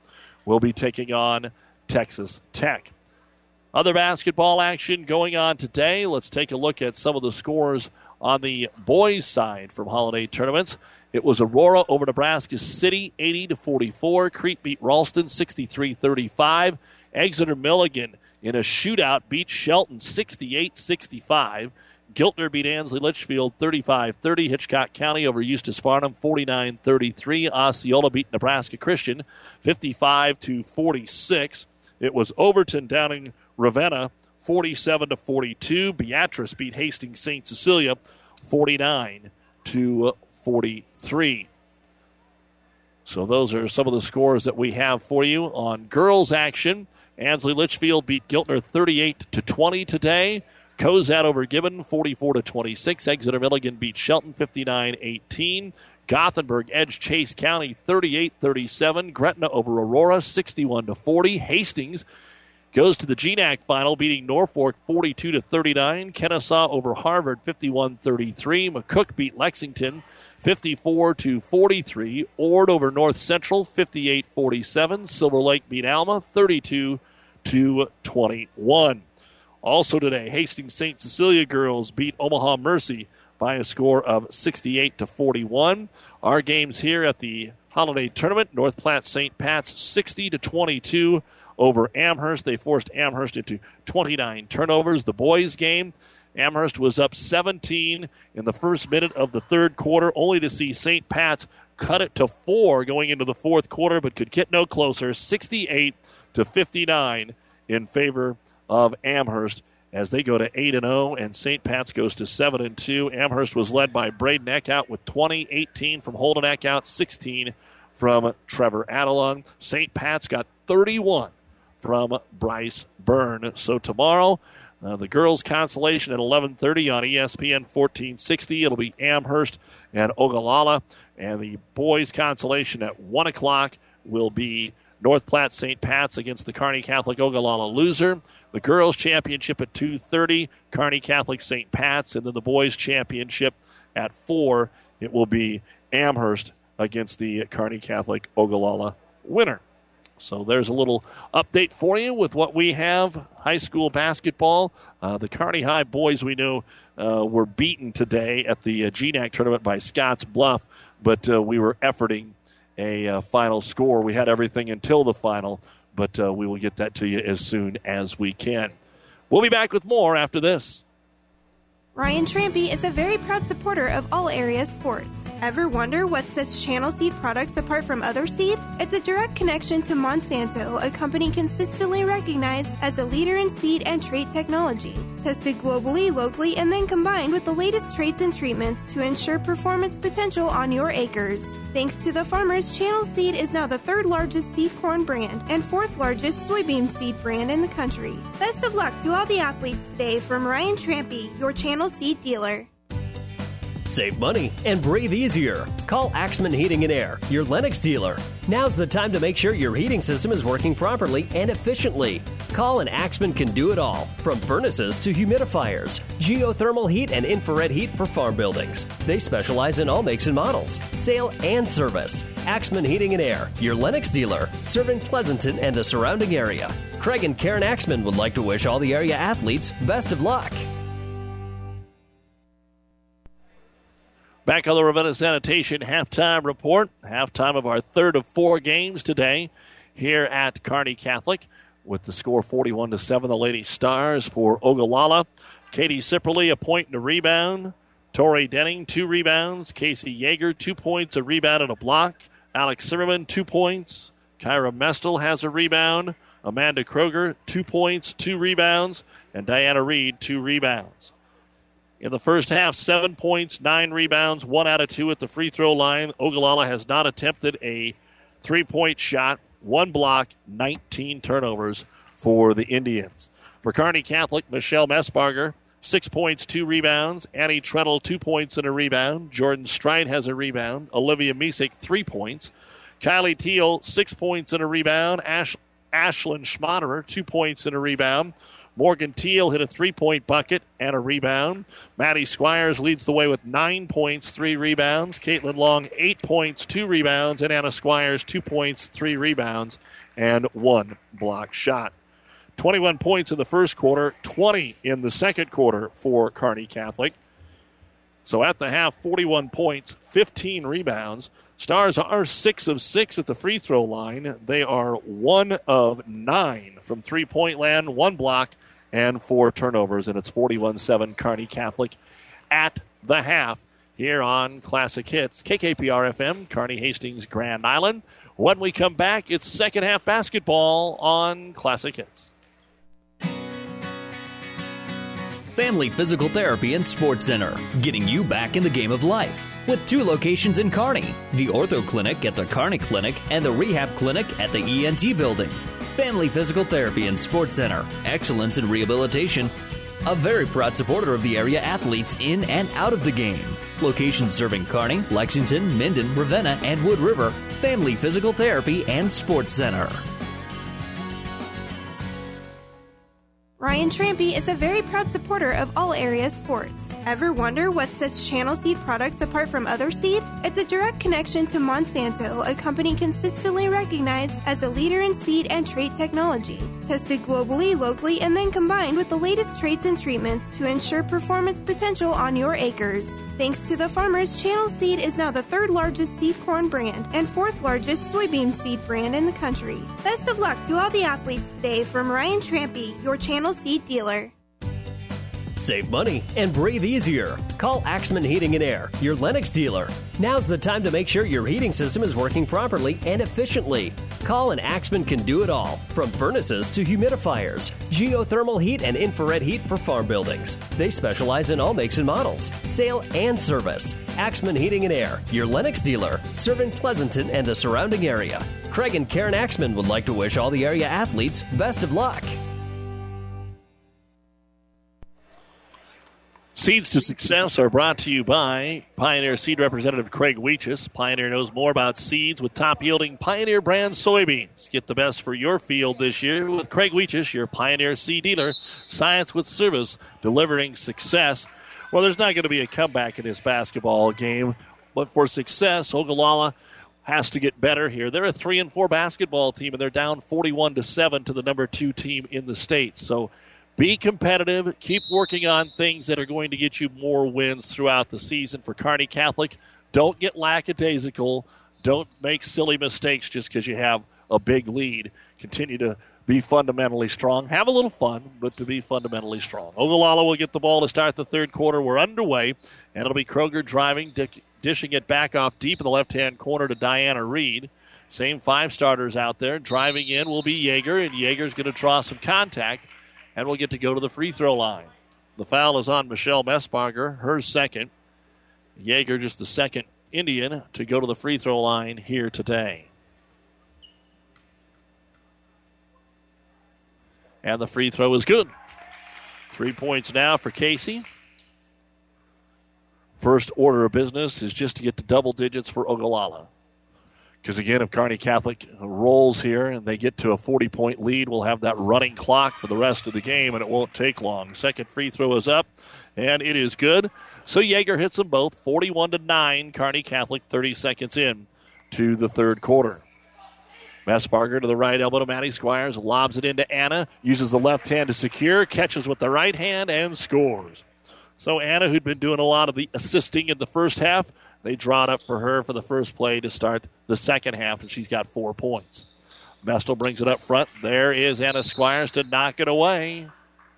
will be taking on Texas Tech. Other basketball action going on today. Let's take a look at some of the scores on the boys' side from holiday tournaments. It was Aurora over Nebraska City, 80 to 44. Crete beat Ralston, 63-35. Exeter Milligan in a shootout beat Shelton, 68-65. Giltner beat Ansley Litchfield 35 30. Hitchcock County over Eustis Farnham 49 33. Osceola beat Nebraska Christian 55 to 46. It was Overton downing Ravenna 47 to 42. Beatrice beat Hastings St. Cecilia 49 to 43. So those are some of the scores that we have for you on girls action. Ansley Litchfield beat Giltner 38 to 20 today. Cozad over Gibbon 44 to 26. Exeter Milligan beat Shelton 59-18. Gothenburg edged Chase County 38-37. Gretna over Aurora 61 to 40. Hastings goes to the GNAC final, beating Norfolk 42 to 39. Kenesaw over Harvard 51 33. McCook beat Lexington 54 to 43. Ord over North Central 58 47. Silver Lake beat Alma 32 to 21. Also today, Hastings St. Cecilia girls beat Omaha Mercy by a score of 68 to 41. Our games here at the holiday tournament, North Platte St. Pat's 60 to 22 over Amherst. They forced Amherst into 29 turnovers. The boys' game, Amherst was up 17 in the first minute of the third quarter, only to see St. Pat's cut it to four going into the fourth quarter, but could get no closer. 68 to 59 in favor of Amherst as they go to 8 and 0 and St. Pat's goes to 7 and 2. Amherst was led by Braden Eckhout with 20, 18 from Holden Eckhout, 16 from Trevor Adelung. St. Pat's got 31 from Bryce Byrne. So tomorrow, uh, the girls' consolation at 11:30 on ESPN 1460. It'll be Amherst and Ogallala, and the boys' consolation at one o'clock will be North Platte St. Pat's against the Kearney Catholic Ogallala loser. The girls' championship at 2:30, Kearney Catholic St. Pat's, and then the boys' championship at four. It will be Amherst against the Kearney Catholic Ogallala winner. So there's a little update for you with what we have high school basketball. Uh, the Kearney High boys we know uh, were beaten today at the uh, GNAC tournament by Scottsbluff, but uh, we were efforting a uh, final score. We had everything until the final, but uh, we will get that to you as soon as we can. We'll be back with more after this. Ryan Trampy is a very proud supporter of all area sports. Ever wonder what sets Channel Seed products apart from other seed? It's a direct connection to Monsanto, a company consistently recognized as a leader in seed and trait technology. Tested globally, locally, and then combined with the latest traits and treatments to ensure performance potential on your acres. Thanks to the farmers, Channel Seed is now the third largest seed corn brand and fourth largest soybean seed brand in the country. Best of luck to all the athletes today from Ryan Trampy, your Channel Seed dealer. Save money and breathe easier. Call Axman Heating and Air, your Lennox dealer. Now's the time to make sure your heating system is working properly and efficiently. Call and Axman can do it all, from furnaces to humidifiers, geothermal heat and infrared heat for farm buildings. They specialize in all makes and models, sale and service. Axman Heating and Air, your Lennox dealer, serving Pleasanton and the surrounding area. Craig and Karen Axman would like to wish all the area athletes best of luck. Back on the Ravenna Sanitation halftime report. Halftime of our third of four games today here at Kearney Catholic with the score 41 to 7. The Lady Stars for Ogallala. Katie Sipperly, a point and a rebound. Tori Denning, two rebounds. Casey Yeager, two points, a rebound, and a block. Alex Zimmerman, two points. Kyra Mestel has a rebound. Amanda Kroger, two points, two rebounds. And Diana Reed, two rebounds. In the first half, seven points, nine rebounds, one out of two at the free throw line. Ogallala has not attempted a three point shot, one block, 19 turnovers for the Indians. For Kearney Catholic, Michelle Messbarger, six points, two rebounds. Annie Treadle, two points and a rebound. Jordan Strite has a rebound. Olivia Misek, three points. Kylie Teal, six points and a rebound. Ash- Ashlyn Schmaderer, two points and a rebound. Morgan Teal hit a three point bucket and a rebound. Maddie Squires leads the way with nine points, three rebounds. Caitlin Long, eight points, two rebounds. And Anna Squires, two points, three rebounds, and one block shot. 21 points in the first quarter, 20 in the second quarter for Kearney Catholic. So at the half, 41 points, 15 rebounds. Stars are six of six at the free throw line. They are one of nine from three point land, one block, and four turnovers. And it's 41 7 Kearney Catholic at the half here on Classic Hits. KKPR FM, Kearney Hastings, Grand Island. When we come back, it's second half basketball on Classic Hits. Family Physical Therapy and Sports Center, getting you back in the game of life. With two locations in Kearney the Ortho Clinic at the Kearney Clinic and the Rehab Clinic at the ENT Building. Family Physical Therapy and Sports Center, excellence in rehabilitation. A very proud supporter of the area athletes in and out of the game. Locations serving Kearney, Lexington, Minden, Ravenna, and Wood River. Family Physical Therapy and Sports Center. Ryan Trampy is a very proud supporter of all area sports. Ever wonder what sets Channel Seed products apart from other seed? It's a direct connection to Monsanto, a company consistently recognized as a leader in seed and trait technology. Tested globally, locally, and then combined with the latest traits and treatments to ensure performance potential on your acres. Thanks to the farmers, Channel Seed is now the third largest seed corn brand and fourth largest soybean seed brand in the country. Best of luck to all the athletes today from Ryan Trampy, your Channel Seed dealer. Save money and breathe easier. Call Axman Heating and Air, your Lennox dealer. Now's the time to make sure your heating system is working properly and efficiently. Call and Axman can do it all, from furnaces to humidifiers, geothermal heat and infrared heat for farm buildings. They specialize in all makes and models, sale and service. Axman Heating and Air, your Lennox dealer, serving Pleasanton and the surrounding area. Craig and Karen Axman would like to wish all the area athletes best of luck. Seeds to Success are brought to you by Pioneer Seed Representative Craig Weeches. Pioneer knows more about seeds with top yielding Pioneer brand soybeans. Get the best for your field this year with Craig Weeches, your Pioneer seed dealer. Science with service, delivering success. Well, there's not going to be a comeback in this basketball game, but for success, Ogallala has to get better here. They're a three and four basketball team, and they're down 41 to seven to the number two team in the state. So be competitive. Keep working on things that are going to get you more wins throughout the season for Kearney Catholic. Don't get lackadaisical. Don't make silly mistakes just because you have a big lead. Continue to be fundamentally strong. Have a little fun, but to be fundamentally strong. Ogallala will get the ball to start the third quarter. We're underway, and it'll be Kroger driving, dishing it back off deep in the left hand corner to Diana Reed. Same five starters out there. Driving in will be Yeager, and Yeager's going to draw some contact and will get to go to the free throw line. The foul is on Michelle Messbarger, her second. Yeager just the second Indian to go to the free throw line here today. And the free throw is good. Three points now for Casey. First order of business is just to get to double digits for Ogallala. Because again, if Kearney Catholic rolls here and they get to a 40 point lead, we'll have that running clock for the rest of the game, and it won't take long. Second free throw is up, and it is good. So Yeager hits them both, 41 to 9. Kearney Catholic 30 seconds in to the third quarter. Messbarger to the right elbow to Maddie Squires, lobs it into Anna, uses the left hand to secure, catches with the right hand, and scores. So Anna, who'd been doing a lot of the assisting in the first half, they draw it up for her for the first play to start the second half, and she's got four points. Mestel brings it up front. There is Anna Squires to knock it away.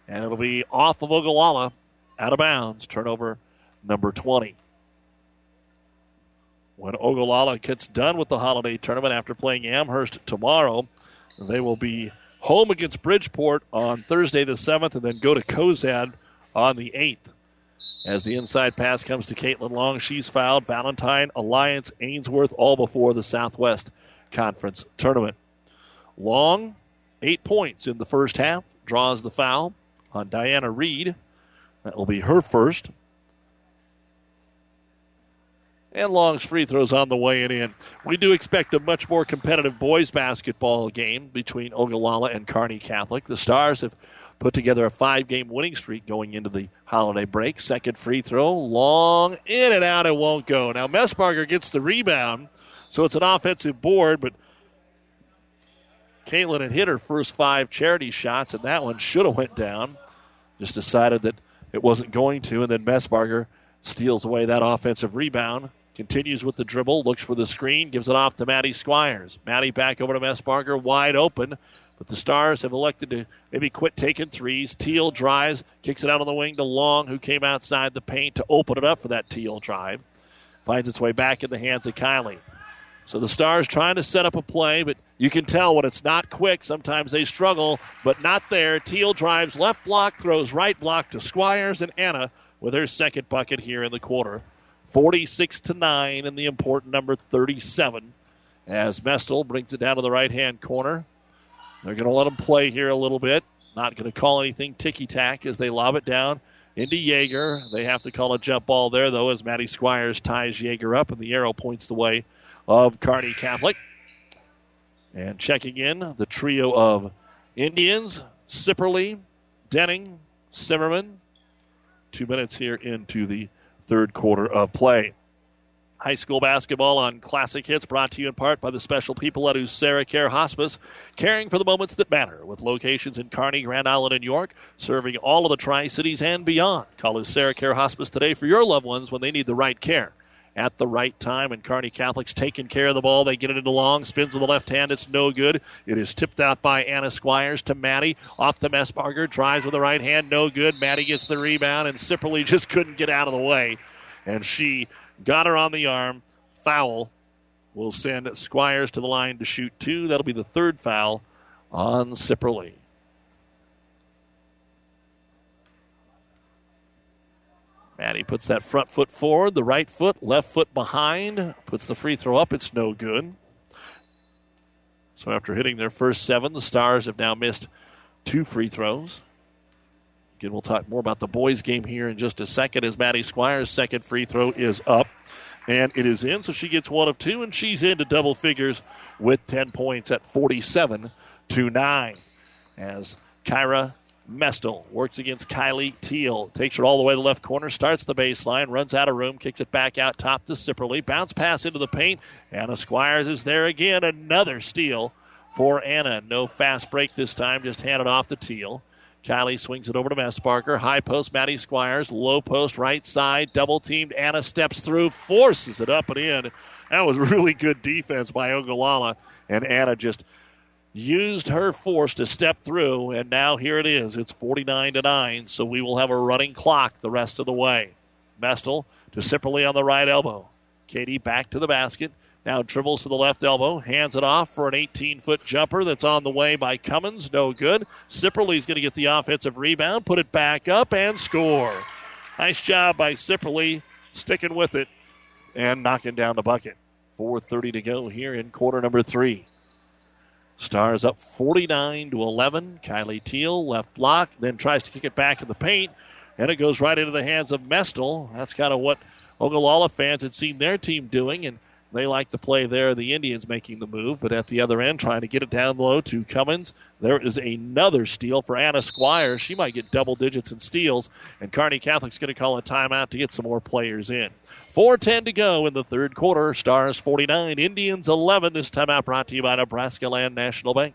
And it'll be off of Ogallala, out of bounds. Turnover number 20. When Ogallala gets done with the holiday tournament after playing Amherst tomorrow, they will be home against Bridgeport on Thursday the 7th and then go to Cozad on the 8th. As the inside pass comes to Caitlin Long, she's fouled. Valentine, Alliance, Ainsworth, all before the Southwest Conference tournament. Long, eight points in the first half, draws the foul on Diana Reed. That will be her first. And Long's free throws on the way and in. We do expect a much more competitive boys basketball game between Ogallala and Kearney Catholic. The Stars have put together a five game winning streak going into the holiday break. Second free throw, long in and out, it won't go. Now, Messbarger gets the rebound, so it's an offensive board, but Caitlin had hit her first five charity shots, and that one should have went down. Just decided that it wasn't going to, and then Messbarger steals away that offensive rebound. Continues with the dribble, looks for the screen, gives it off to Maddie Squires. Maddie back over to Messbarger, wide open. But the Stars have elected to maybe quit taking threes. Teal drives, kicks it out on the wing to Long, who came outside the paint to open it up for that Teal drive. Finds its way back in the hands of Kylie. So the Stars trying to set up a play, but you can tell when it's not quick, sometimes they struggle, but not there. Teal drives left block, throws right block to Squires and Anna with her second bucket here in the quarter. 46 to 9 in the important number 37 as Mestel brings it down to the right hand corner. They're going to let them play here a little bit. Not going to call anything ticky tack as they lob it down into Yeager. They have to call a jump ball there, though, as Maddie Squires ties Yeager up, and the arrow points the way of Kearney Catholic. And checking in, the trio of Indians Sipperly, Denning, Zimmerman. Two minutes here into the third quarter of play. High school basketball on Classic Hits brought to you in part by the special people at Usera Care Hospice, caring for the moments that matter with locations in Kearney, Grand Island, and York, serving all of the Tri Cities and beyond. Call Usera Care Hospice today for your loved ones when they need the right care at the right time. And Kearney Catholic's taking care of the ball. They get it into long, spins with the left hand. It's no good. It is tipped out by Anna Squires to Maddie. Off to Messbarger. Drives with the right hand. No good. Maddie gets the rebound, and Sipperly just couldn't get out of the way. And she Got her on the arm. Foul will send Squires to the line to shoot two. That'll be the third foul on Sipperly. Maddie puts that front foot forward, the right foot, left foot behind, puts the free throw up. It's no good. So after hitting their first seven, the Stars have now missed two free throws. Again, we'll talk more about the boys' game here in just a second as Maddie Squires' second free throw is up. And it is in, so she gets one of two, and she's into double figures with 10 points at 47 to 9. As Kyra Mestel works against Kylie Teal. Takes her all the way to the left corner, starts the baseline, runs out of room, kicks it back out top to Sipperly. Bounce pass into the paint. Anna Squires is there again. Another steal for Anna. No fast break this time, just handed off to Teal. Kylie swings it over to Messbarger. High post, Maddie Squires. Low post, right side. Double teamed. Anna steps through, forces it up and in. That was really good defense by Ogallala. And Anna just used her force to step through. And now here it is. It's 49 to 9. So we will have a running clock the rest of the way. Mestel to Sipperly on the right elbow. Katie back to the basket. Now dribbles to the left elbow, hands it off for an 18 foot jumper that's on the way by Cummins. No good. Sipperly's going to get the offensive rebound, put it back up, and score. Nice job by Sipperly sticking with it and knocking down the bucket. 4.30 to go here in quarter number three. Stars up 49 to 11. Kylie Teal left block, then tries to kick it back in the paint, and it goes right into the hands of Mestel. That's kind of what Ogallala fans had seen their team doing, and they like to play there. The Indians making the move, but at the other end, trying to get it down low to Cummins. There is another steal for Anna Squire. She might get double digits in steals, and Kearney Catholic's going to call a timeout to get some more players in. 4.10 to go in the third quarter. Stars 49, Indians 11. This timeout brought to you by Nebraska Land National Bank.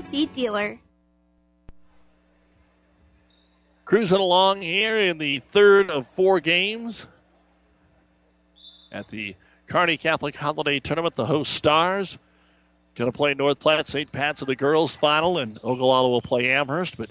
Seed dealer. Cruising along here in the third of four games at the Kearney Catholic Holiday Tournament. The host Stars going to play North Platte St. Pat's in the girls' final, and Ogallala will play Amherst. But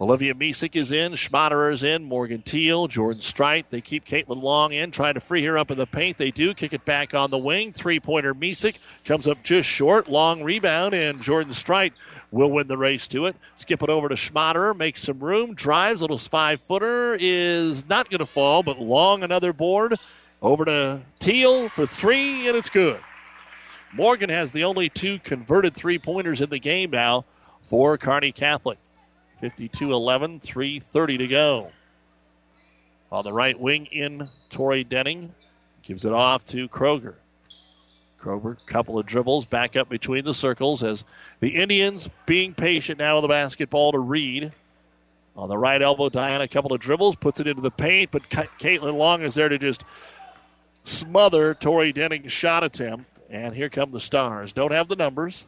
Olivia Misek is in, Schmaderer is in, Morgan Teal, Jordan Strite. They keep Caitlin Long in, trying to free her up in the paint. They do kick it back on the wing. Three pointer Misek comes up just short. Long rebound, and Jordan Strite will win the race to it. Skip it over to Schmaderer, makes some room, drives. Little five footer is not going to fall, but Long another board. Over to Teal for three, and it's good. Morgan has the only two converted three pointers in the game now for Kearney Catholic. 52 11, 3.30 to go. On the right wing in, Tori Denning gives it off to Kroger. Kroger, couple of dribbles back up between the circles as the Indians being patient now with the basketball to Reed. On the right elbow, Diana, a couple of dribbles, puts it into the paint, but Caitlin Long is there to just smother Tori Denning's shot attempt. And here come the Stars. Don't have the numbers.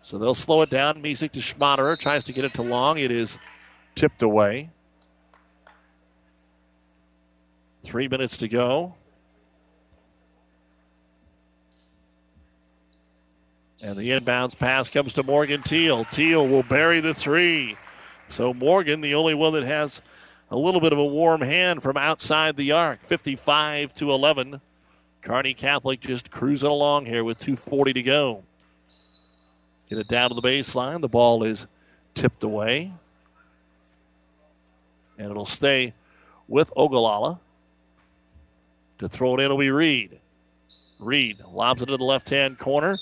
So they'll slow it down. Misek to Schmaderer. Tries to get it to Long. It is tipped away. Three minutes to go. And the inbounds pass comes to Morgan Teal. Teal will bury the three. So Morgan, the only one that has a little bit of a warm hand from outside the arc. 55 to 11. Kearney Catholic just cruising along here with 2.40 to go. Get it down to the baseline. The ball is tipped away. And it'll stay with Ogallala. To throw it in will be Reed. Reed lobs it to the left hand corner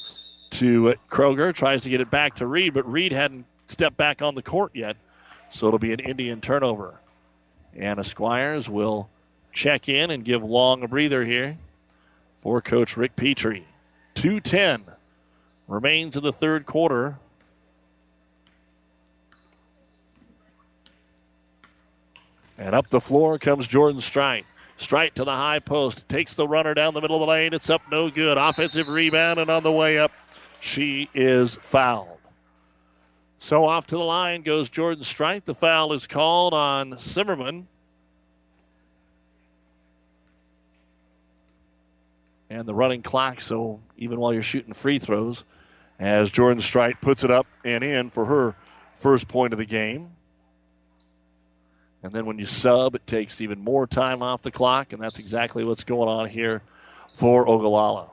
to uh, Kroger. Tries to get it back to Reed, but Reed hadn't stepped back on the court yet. So it'll be an Indian turnover. Anna Squires will check in and give Long a breather here for Coach Rick Petrie. 210 remains in the third quarter. And up the floor comes Jordan Strite. Strite to the high post. Takes the runner down the middle of the lane. It's up no good. Offensive rebound, and on the way up, she is fouled. So off to the line goes Jordan Strite. The foul is called on Zimmerman. And the running clock, so even while you're shooting free throws, as Jordan Strite puts it up and in for her first point of the game. And then when you sub, it takes even more time off the clock, and that's exactly what's going on here for Ogallala.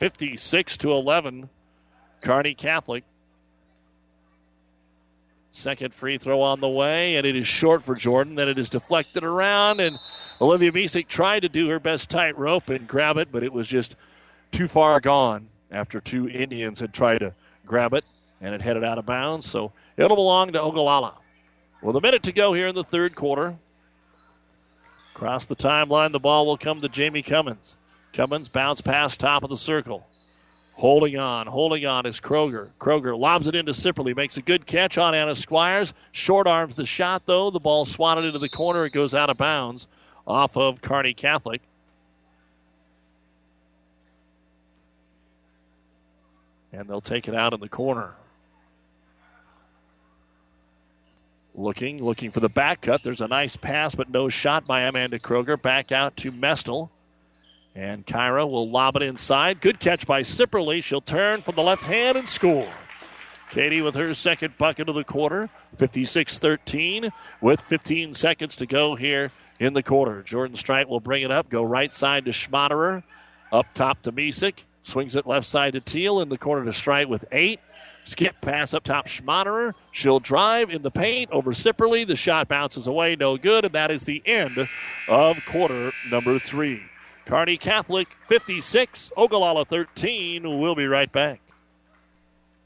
56 to 11, Kearney Catholic. Second free throw on the way, and it is short for Jordan. Then it is deflected around, and Olivia Misek tried to do her best tightrope and grab it, but it was just too far gone after two Indians had tried to grab it, and it headed out of bounds. So it'll belong to Ogallala. With a minute to go here in the third quarter. Across the timeline, the ball will come to Jamie Cummins. Cummins bounce pass top of the circle. Holding on, holding on is Kroger. Kroger lobs it into Sipperly, makes a good catch on Anna Squires. Short arms the shot, though. The ball swatted into the corner. It goes out of bounds off of Kearney Catholic. And they'll take it out in the corner. Looking, looking for the back cut. There's a nice pass, but no shot by Amanda Kroger. Back out to Mestel. And Kyra will lob it inside. Good catch by Sipperly. She'll turn from the left hand and score. Katie with her second bucket of the quarter, 56 13, with 15 seconds to go here in the quarter. Jordan Strite will bring it up, go right side to Schmaderer, up top to Misek, swings it left side to Teal, in the corner to Strite with eight. Skip pass up top, Schmaderer. She'll drive in the paint over Sipperly. The shot bounces away, no good, and that is the end of quarter number three. Kearney Catholic 56, Ogallala 13. We'll be right back.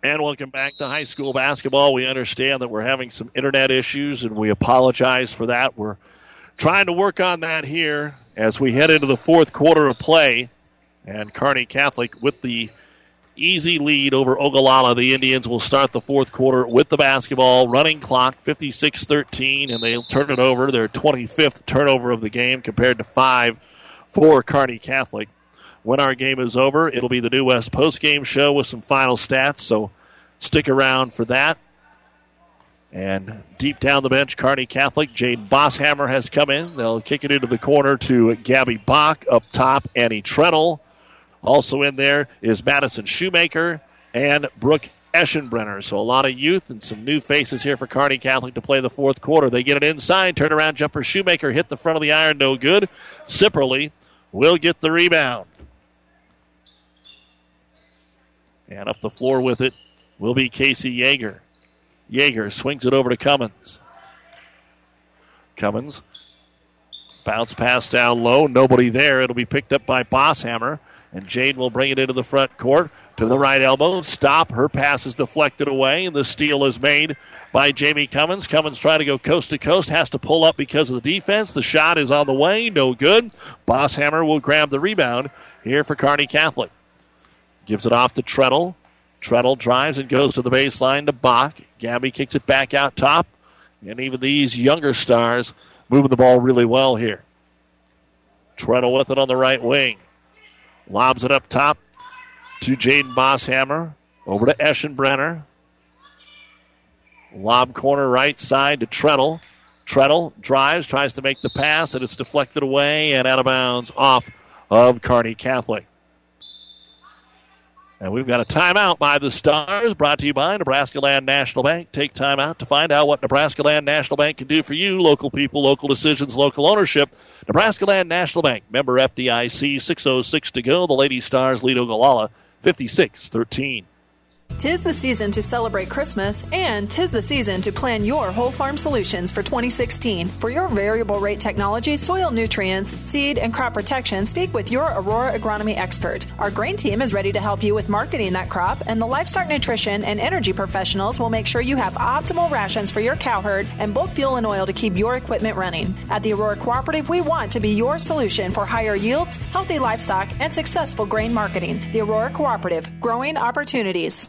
And welcome back to high school basketball. We understand that we're having some internet issues, and we apologize for that. We're trying to work on that here as we head into the fourth quarter of play. And Kearney Catholic with the easy lead over Ogallala. The Indians will start the fourth quarter with the basketball. Running clock 56 13, and they'll turn it over. Their 25th turnover of the game compared to five for Kearney Catholic. When our game is over, it'll be the New West post-game show with some final stats, so stick around for that. And deep down the bench, Kearney Catholic, Jade Bosshammer has come in. They'll kick it into the corner to Gabby Bach. Up top, Annie Treadle. Also in there is Madison Shoemaker and Brooke Eschenbrenner. So a lot of youth and some new faces here for Kearney Catholic to play the fourth quarter. They get it inside, turnaround jumper. Shoemaker hit the front of the iron, no good. Sipperly will get the rebound. And up the floor with it will be Casey Yeager. Yeager swings it over to Cummins. Cummins bounce pass down low. Nobody there. It'll be picked up by Bosshammer. And Jade will bring it into the front court to the right elbow. Stop. Her pass is deflected away, and the steal is made by Jamie Cummins. Cummins trying to go coast to coast, has to pull up because of the defense. The shot is on the way, no good. Bosshammer will grab the rebound here for Kearney Catholic. Gives it off to Treadle. Treadle drives and goes to the baseline to Bach. Gabby kicks it back out top. And even these younger stars moving the ball really well here. Treadle with it on the right wing. Lobs it up top to Jaden Bosshammer. Over to Eschenbrenner. Lob corner right side to Treadle. Treadle drives, tries to make the pass, and it's deflected away and out of bounds off of Kearney Catholic. And we've got a timeout by the Stars, brought to you by Nebraska Land National Bank. Take time out to find out what Nebraska Land National Bank can do for you, local people, local decisions, local ownership. Nebraska Land National Bank, member FDIC, 606 to go. The Lady Stars lead Ogallala 56 13. Tis the season to celebrate Christmas, and tis the season to plan your whole farm solutions for 2016. For your variable rate technology, soil nutrients, seed, and crop protection, speak with your Aurora agronomy expert. Our grain team is ready to help you with marketing that crop, and the livestock nutrition and energy professionals will make sure you have optimal rations for your cow herd and both fuel and oil to keep your equipment running. At the Aurora Cooperative, we want to be your solution for higher yields, healthy livestock, and successful grain marketing. The Aurora Cooperative, growing opportunities.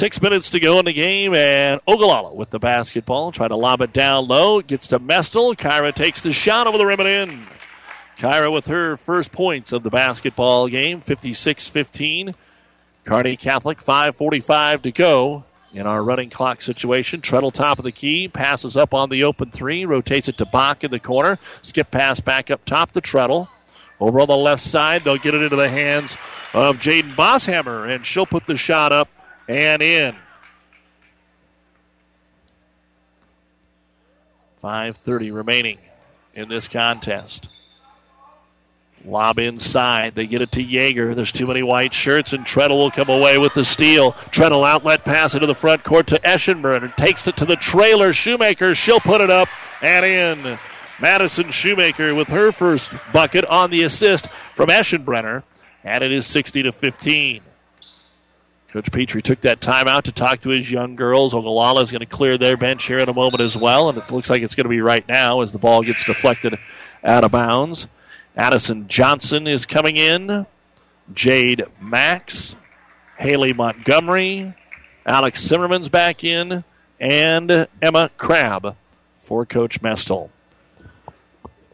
Six minutes to go in the game, and Ogallala with the basketball. Trying to lob it down low. Gets to Mestel. Kyra takes the shot over the rim and in. Kyra with her first points of the basketball game, 56 15. Kearney Catholic, 5.45 to go in our running clock situation. Treadle top of the key, passes up on the open three, rotates it to Bach in the corner. Skip pass back up top to Treadle. Over on the left side, they'll get it into the hands of Jaden Bosshammer, and she'll put the shot up and in. 5.30 remaining in this contest. Lob inside. They get it to Yeager. There's too many white shirts, and Treadle will come away with the steal. Treadle outlet pass into the front court to Eschenbrenner. Takes it to the trailer. Shoemaker. She'll put it up and in. Madison Shoemaker with her first bucket on the assist from Eschenbrenner, and it is 60 to 15. Coach Petrie took that timeout to talk to his young girls. Ogallala is going to clear their bench here in a moment as well, and it looks like it's going to be right now as the ball gets deflected out of bounds. Addison Johnson is coming in. Jade Max, Haley Montgomery, Alex Zimmerman's back in, and Emma Crabb for Coach Mestel.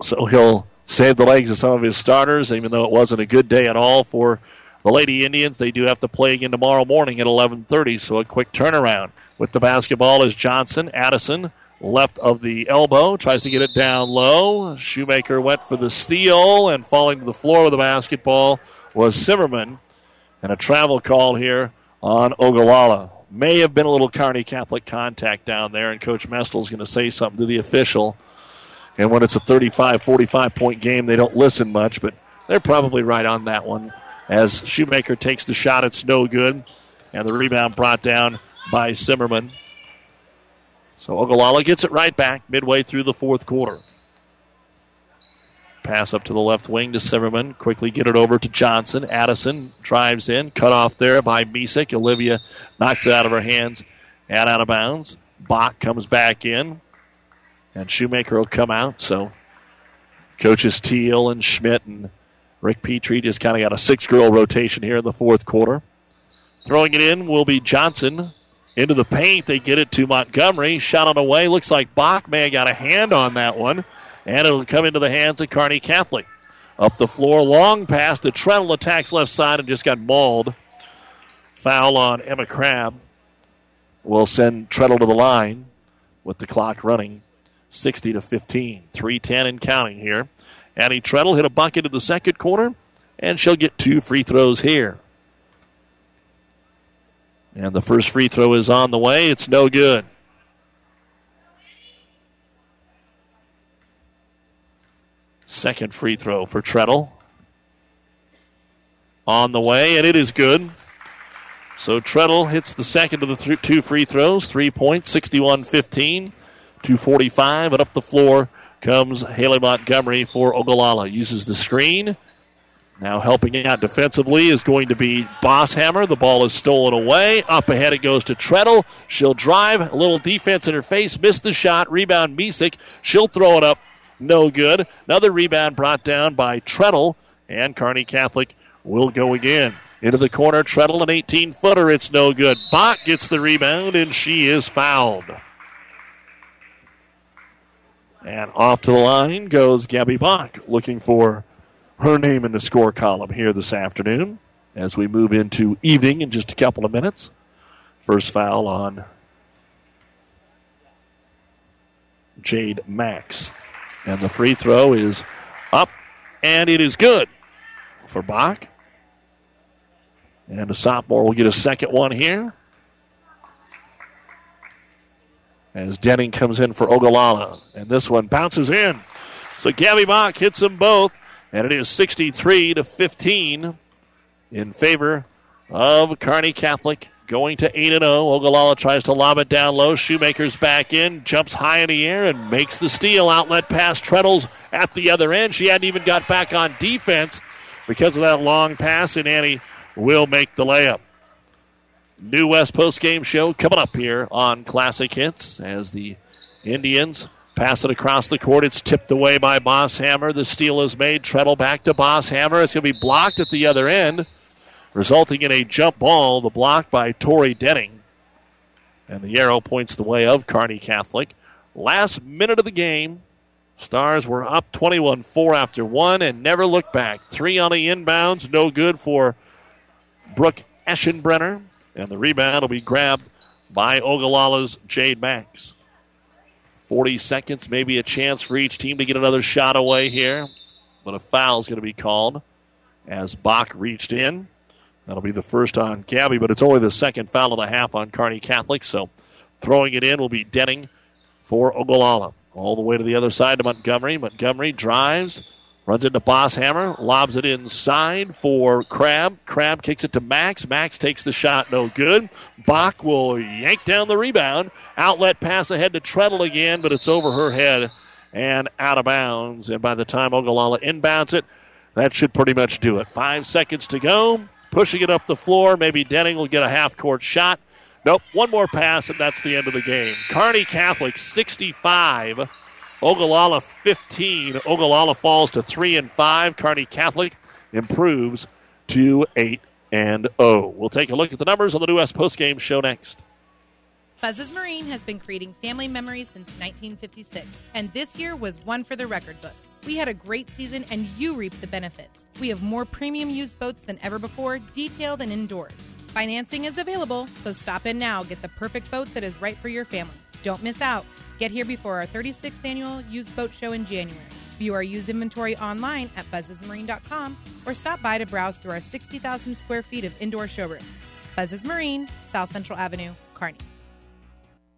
So he'll save the legs of some of his starters, even though it wasn't a good day at all for the Lady Indians. They do have to play again tomorrow morning at 11:30, so a quick turnaround. With the basketball is Johnson, Addison, left of the elbow, tries to get it down low. Shoemaker went for the steal, and falling to the floor with the basketball was Zimmerman. And a travel call here on Ogallala. May have been a little Kearney Catholic contact down there, and Coach Mestel's going to say something to the official. And when it's a 35 45 point game, they don't listen much, but they're probably right on that one. As Shoemaker takes the shot, it's no good. And the rebound brought down by Zimmerman. So Ogallala gets it right back midway through the fourth quarter. Pass up to the left wing to Zimmerman. Quickly get it over to Johnson. Addison drives in. Cut off there by Misek. Olivia knocks it out of her hands and out of bounds. Bach comes back in. And Shoemaker will come out. So coaches Teal and Schmidt and Rick Petrie just kind of got a six girl rotation here in the fourth quarter. Throwing it in will be Johnson. Into the paint, they get it to Montgomery. Shot on the way. Looks like Bach may have got a hand on that one. And it'll come into the hands of Kearney Catholic. Up the floor, long pass to Treadle attacks left side and just got mauled. Foul on Emma Crabb will send Treadle to the line with the clock running 60 to 15. 310 and counting here. Annie Treadle hit a bucket in the second quarter, and she'll get two free throws here. And the first free throw is on the way. It's no good. Second free throw for Treadle. On the way, and it is good. So Treadle hits the second of the th- two free throws. Three points, 61 15, 245. And up the floor comes Haley Montgomery for Ogallala. Uses the screen. Now helping out defensively is going to be Bosshammer. The ball is stolen away. Up ahead it goes to Treadle. She'll drive. A little defense in her face. Missed the shot. Rebound Misek. She'll throw it up. No good. Another rebound brought down by Treadle. And Kearney Catholic will go again. Into the corner, Treadle, an 18 footer. It's no good. Bach gets the rebound, and she is fouled. And off to the line goes Gabby Bach, looking for her name in the score column here this afternoon as we move into evening in just a couple of minutes. First foul on Jade Max. And the free throw is up, and it is good for Bach. And the sophomore will get a second one here. As Denning comes in for Ogallala. And this one bounces in. So Gabby Bach hits them both. And it is 63 to 15 in favor of Kearney Catholic. Going to 8 0. Ogallala tries to lob it down low. Shoemaker's back in, jumps high in the air, and makes the steal. Outlet pass. Treadles at the other end. She hadn't even got back on defense because of that long pass, and Annie will make the layup. New West post game show coming up here on Classic Hits as the Indians pass it across the court. It's tipped away by Bosshammer. The steal is made. Treadle back to Bosshammer. It's going to be blocked at the other end, resulting in a jump ball. The block by Tori Denning. And the arrow points the way of Kearney Catholic. Last minute of the game, Stars were up 21 4 after one and never looked back. Three on the inbounds, no good for Brooke Eschenbrenner. And the rebound will be grabbed by Ogallala's Jade Max. 40 seconds, maybe a chance for each team to get another shot away here. But a foul is going to be called as Bach reached in. That'll be the first on Gabby, but it's only the second foul of the half on Kearney Catholic. So throwing it in will be Denning for Ogallala. All the way to the other side to Montgomery. Montgomery drives, runs into Bosshammer, lobs it inside for Crabb. Crabb kicks it to Max. Max takes the shot, no good. Bach will yank down the rebound. Outlet pass ahead to Treadle again, but it's over her head and out of bounds. And by the time Ogallala inbounds it, that should pretty much do it. Five seconds to go. Pushing it up the floor. Maybe Denning will get a half court shot. Nope, one more pass, and that's the end of the game. Kearney Catholic 65, Ogallala 15. Ogallala falls to 3 and 5. Kearney Catholic improves to 8 and 0. We'll take a look at the numbers on the New West postgame show next. Buzz's Marine has been creating family memories since 1956, and this year was one for the record books. We had a great season, and you reap the benefits. We have more premium used boats than ever before, detailed and indoors. Financing is available, so stop in now. Get the perfect boat that is right for your family. Don't miss out. Get here before our 36th annual used boat show in January. View our used inventory online at buzzesmarine.com or stop by to browse through our 60,000 square feet of indoor showrooms. Buzzes Marine, South Central Avenue, Kearney.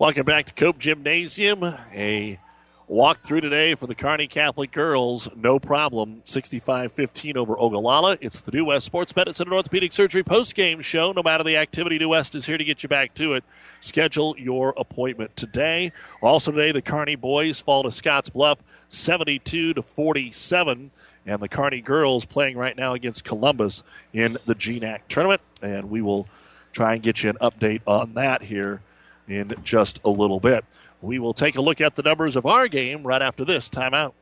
Welcome back to Cope Gymnasium. A walkthrough today for the Kearney Catholic girls. No problem. 65 15 over Ogallala. It's the New West Sports Medicine and Orthopedic Surgery post-game show. No matter the activity, New West is here to get you back to it. Schedule your appointment today. Also, today, the Kearney boys fall to Scottsbluff 72 to 47. And the Kearney girls playing right now against Columbus in the GNAC tournament. And we will try and get you an update on that here in just a little bit. We will take a look at the numbers of our game right after this timeout.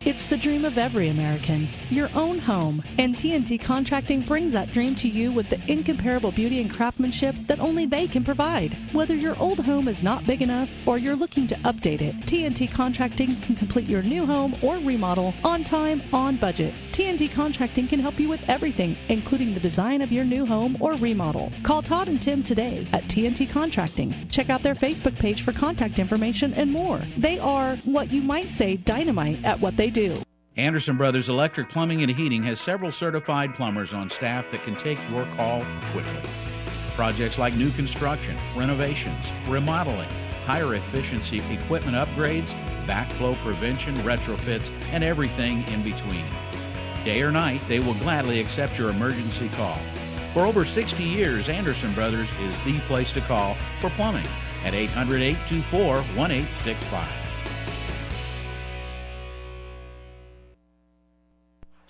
It's the dream of every American, your own home. And TNT Contracting brings that dream to you with the incomparable beauty and craftsmanship that only they can provide. Whether your old home is not big enough or you're looking to update it, TNT Contracting can complete your new home or remodel on time, on budget. TNT Contracting can help you with everything, including the design of your new home or remodel. Call Todd and Tim today at TNT Contracting. Check out their Facebook page for contact information and more. They are what you might say dynamite at what they do. Anderson Brothers Electric Plumbing and Heating has several certified plumbers on staff that can take your call quickly. Projects like new construction, renovations, remodeling, higher efficiency equipment upgrades, backflow prevention, retrofits, and everything in between. Day or night, they will gladly accept your emergency call. For over 60 years, Anderson Brothers is the place to call for plumbing at 800 824 1865.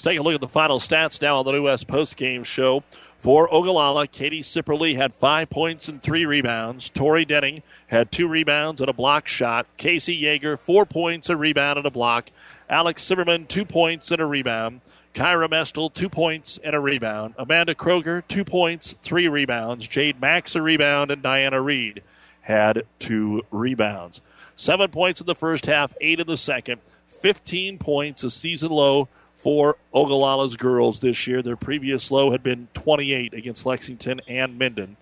Take a look at the final stats now on the New West Post Game Show. For Ogallala, Katie Sipperly had five points and three rebounds. Tori Denning had two rebounds and a block shot. Casey Yeager, four points, a rebound, and a block. Alex Zimmerman, two points and a rebound. Kyra Mestel, two points and a rebound. Amanda Kroger, two points, three rebounds. Jade Max, a rebound, and Diana Reed had two rebounds. Seven points in the first half, eight in the second. 15 points, a season low for Ogallala's girls this year. Their previous low had been 28 against Lexington and Minden.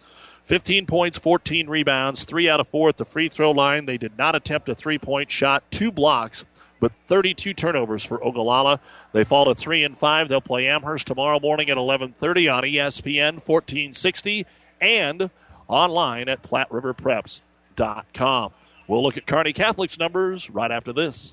15 points, 14 rebounds, three out of four at the free throw line. They did not attempt a three point shot, two blocks, but 32 turnovers for Ogallala. They fall to three and five. They'll play Amherst tomorrow morning at 11:30 on ESPN 1460 and online at PlatteRiverPreps.com. We'll look at Kearney Catholic's numbers right after this.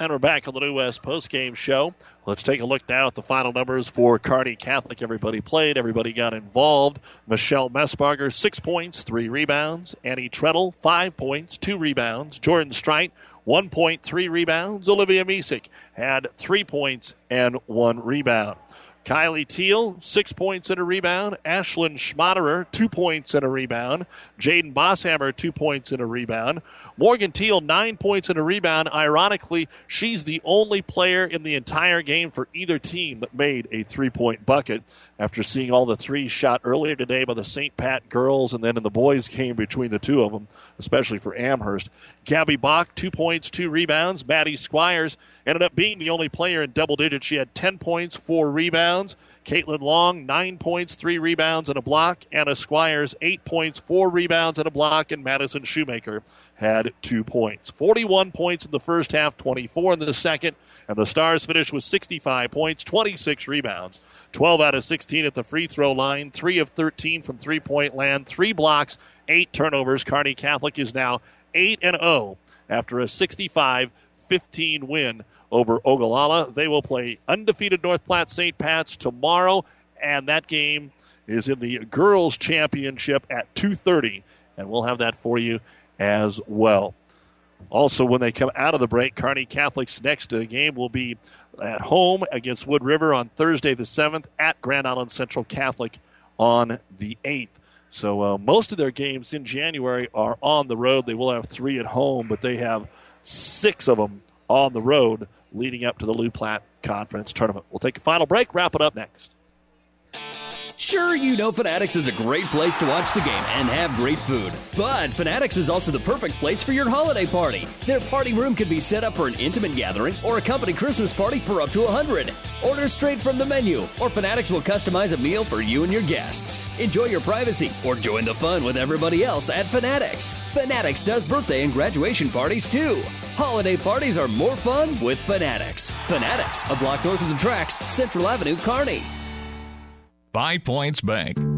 And we're back on the New West postgame show. Let's take a look now at the final numbers for Kearney Catholic. Everybody played, everybody got involved. Michelle Messbarger, six points, three rebounds. Annie Treadle, five points, two rebounds. Jordan Strite, one point, three rebounds. Olivia Misek had three points and one rebound. Kylie Teal, six points and a rebound. Ashlyn Schmaderer, two points and a rebound. Jaden Bosshammer, two points and a rebound. Morgan Teal, nine points and a rebound. Ironically, she's the only player in the entire game for either team that made a three point bucket after seeing all the threes shot earlier today by the St. Pat girls and then in the boys' game between the two of them, especially for Amherst. Gabby Bach, two points, two rebounds. Maddie Squires ended up being the only player in double digits. She had 10 points, four rebounds. Caitlin Long, nine points, three rebounds, and a block. Anna Squires, eight points, four rebounds, and a block. And Madison Shoemaker had two points. 41 points in the first half, 24 in the second. And the Stars finished with 65 points, 26 rebounds. 12 out of 16 at the free throw line, 3 of 13 from three point land, 3 blocks, 8 turnovers. Kearney Catholic is now 8 and 0 after a 65 15 win over Ogallala. They will play undefeated North Platte St. Pat's tomorrow, and that game is in the girls' championship at 2:30, and we'll have that for you as well. Also, when they come out of the break, Kearney Catholic's next game will be at home against Wood River on Thursday the 7th, at Grand Island Central Catholic on the 8th. So uh, most of their games in January are on the road. They will have three at home, but they have six of them on the road leading up to the Lou Platte Conference Tournament. We'll take a final break, wrap it up next. Sure, you know Fanatics is a great place to watch the game and have great food, but Fanatics is also the perfect place for your holiday party. Their party room can be set up for an intimate gathering or a company Christmas party for up to 100. Order straight from the menu, or Fanatics will customize a meal for you and your guests. Enjoy your privacy or join the fun with everybody else at Fanatics. Fanatics does birthday and graduation parties too. Holiday parties are more fun with Fanatics. Fanatics, a block north of the tracks, Central Avenue, Kearney. Five Points Bank.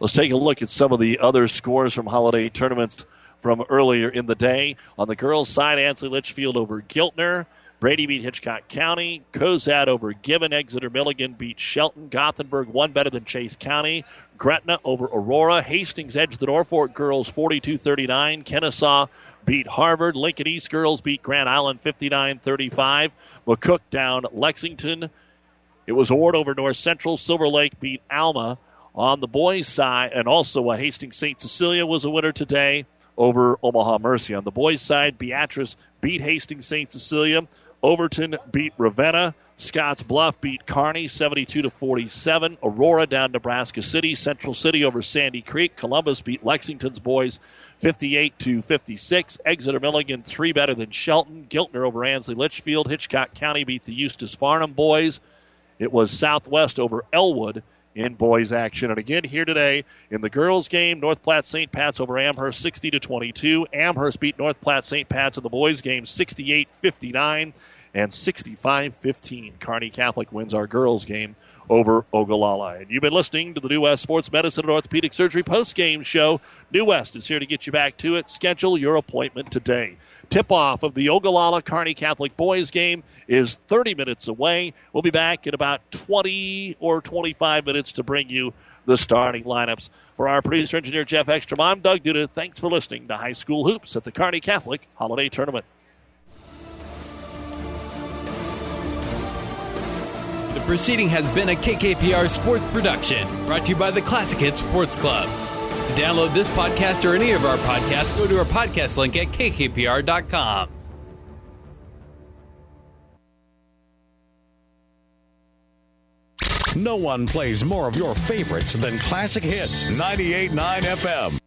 Let's take a look at some of the other scores from holiday tournaments from earlier in the day. On the girls' side, Ansley Litchfield over Giltner. Brady beat Hitchcock County. Cozad over Gibbon. Exeter Milligan beat Shelton. Gothenburg one better than Chase County. Gretna over Aurora. Hastings edged the Norfolk girls 42 39. Kenesaw beat Harvard. Lincoln East girls beat Grand Island 59 35. McCook down Lexington. It was Ord over North Central. Silver Lake beat Alma on the boys' side, and also a Hastings St. Cecilia was a winner today over Omaha Mercy. On the boys' side, Beatrice beat Hastings St. Cecilia. Overton beat Ravenna. Scottsbluff beat Kearney 72 to 47. Aurora down Nebraska City. Central City over Sandy Creek. Columbus beat Lexington's boys 58 to 56. Exeter Milligan three better than Shelton. Giltner over Ansley Litchfield. Hitchcock County beat the Eustis Farnam boys. It was Southwest over Elwood in boys action. And again here today in the girls game, North Platte St. Pat's over Amherst 60 to 22. Amherst beat North Platte St. Pat's in the boys game 68-59 and 65-15. Kearney Catholic wins our girls game over Ogallala. And you've been listening to the New West Sports Medicine and Orthopedic Surgery post-game show. New West is here to get you back to it. Schedule your appointment today. Tip-off of the Ogallala Kearney Catholic boys game is 30 minutes away. We'll be back in about 20 or 25 minutes to bring you the starting lineups. For our producer engineer Jeff Ekstrom, I'm Doug Duda. Thanks for listening to High School Hoops at the Kearney Catholic Holiday Tournament. Proceeding has been a KKPR sports production brought to you by the Classic Hits Sports Club. To download this podcast or any of our podcasts, go to our podcast link at kkpr.com. No one plays more of your favorites than Classic Hits 98.9 FM.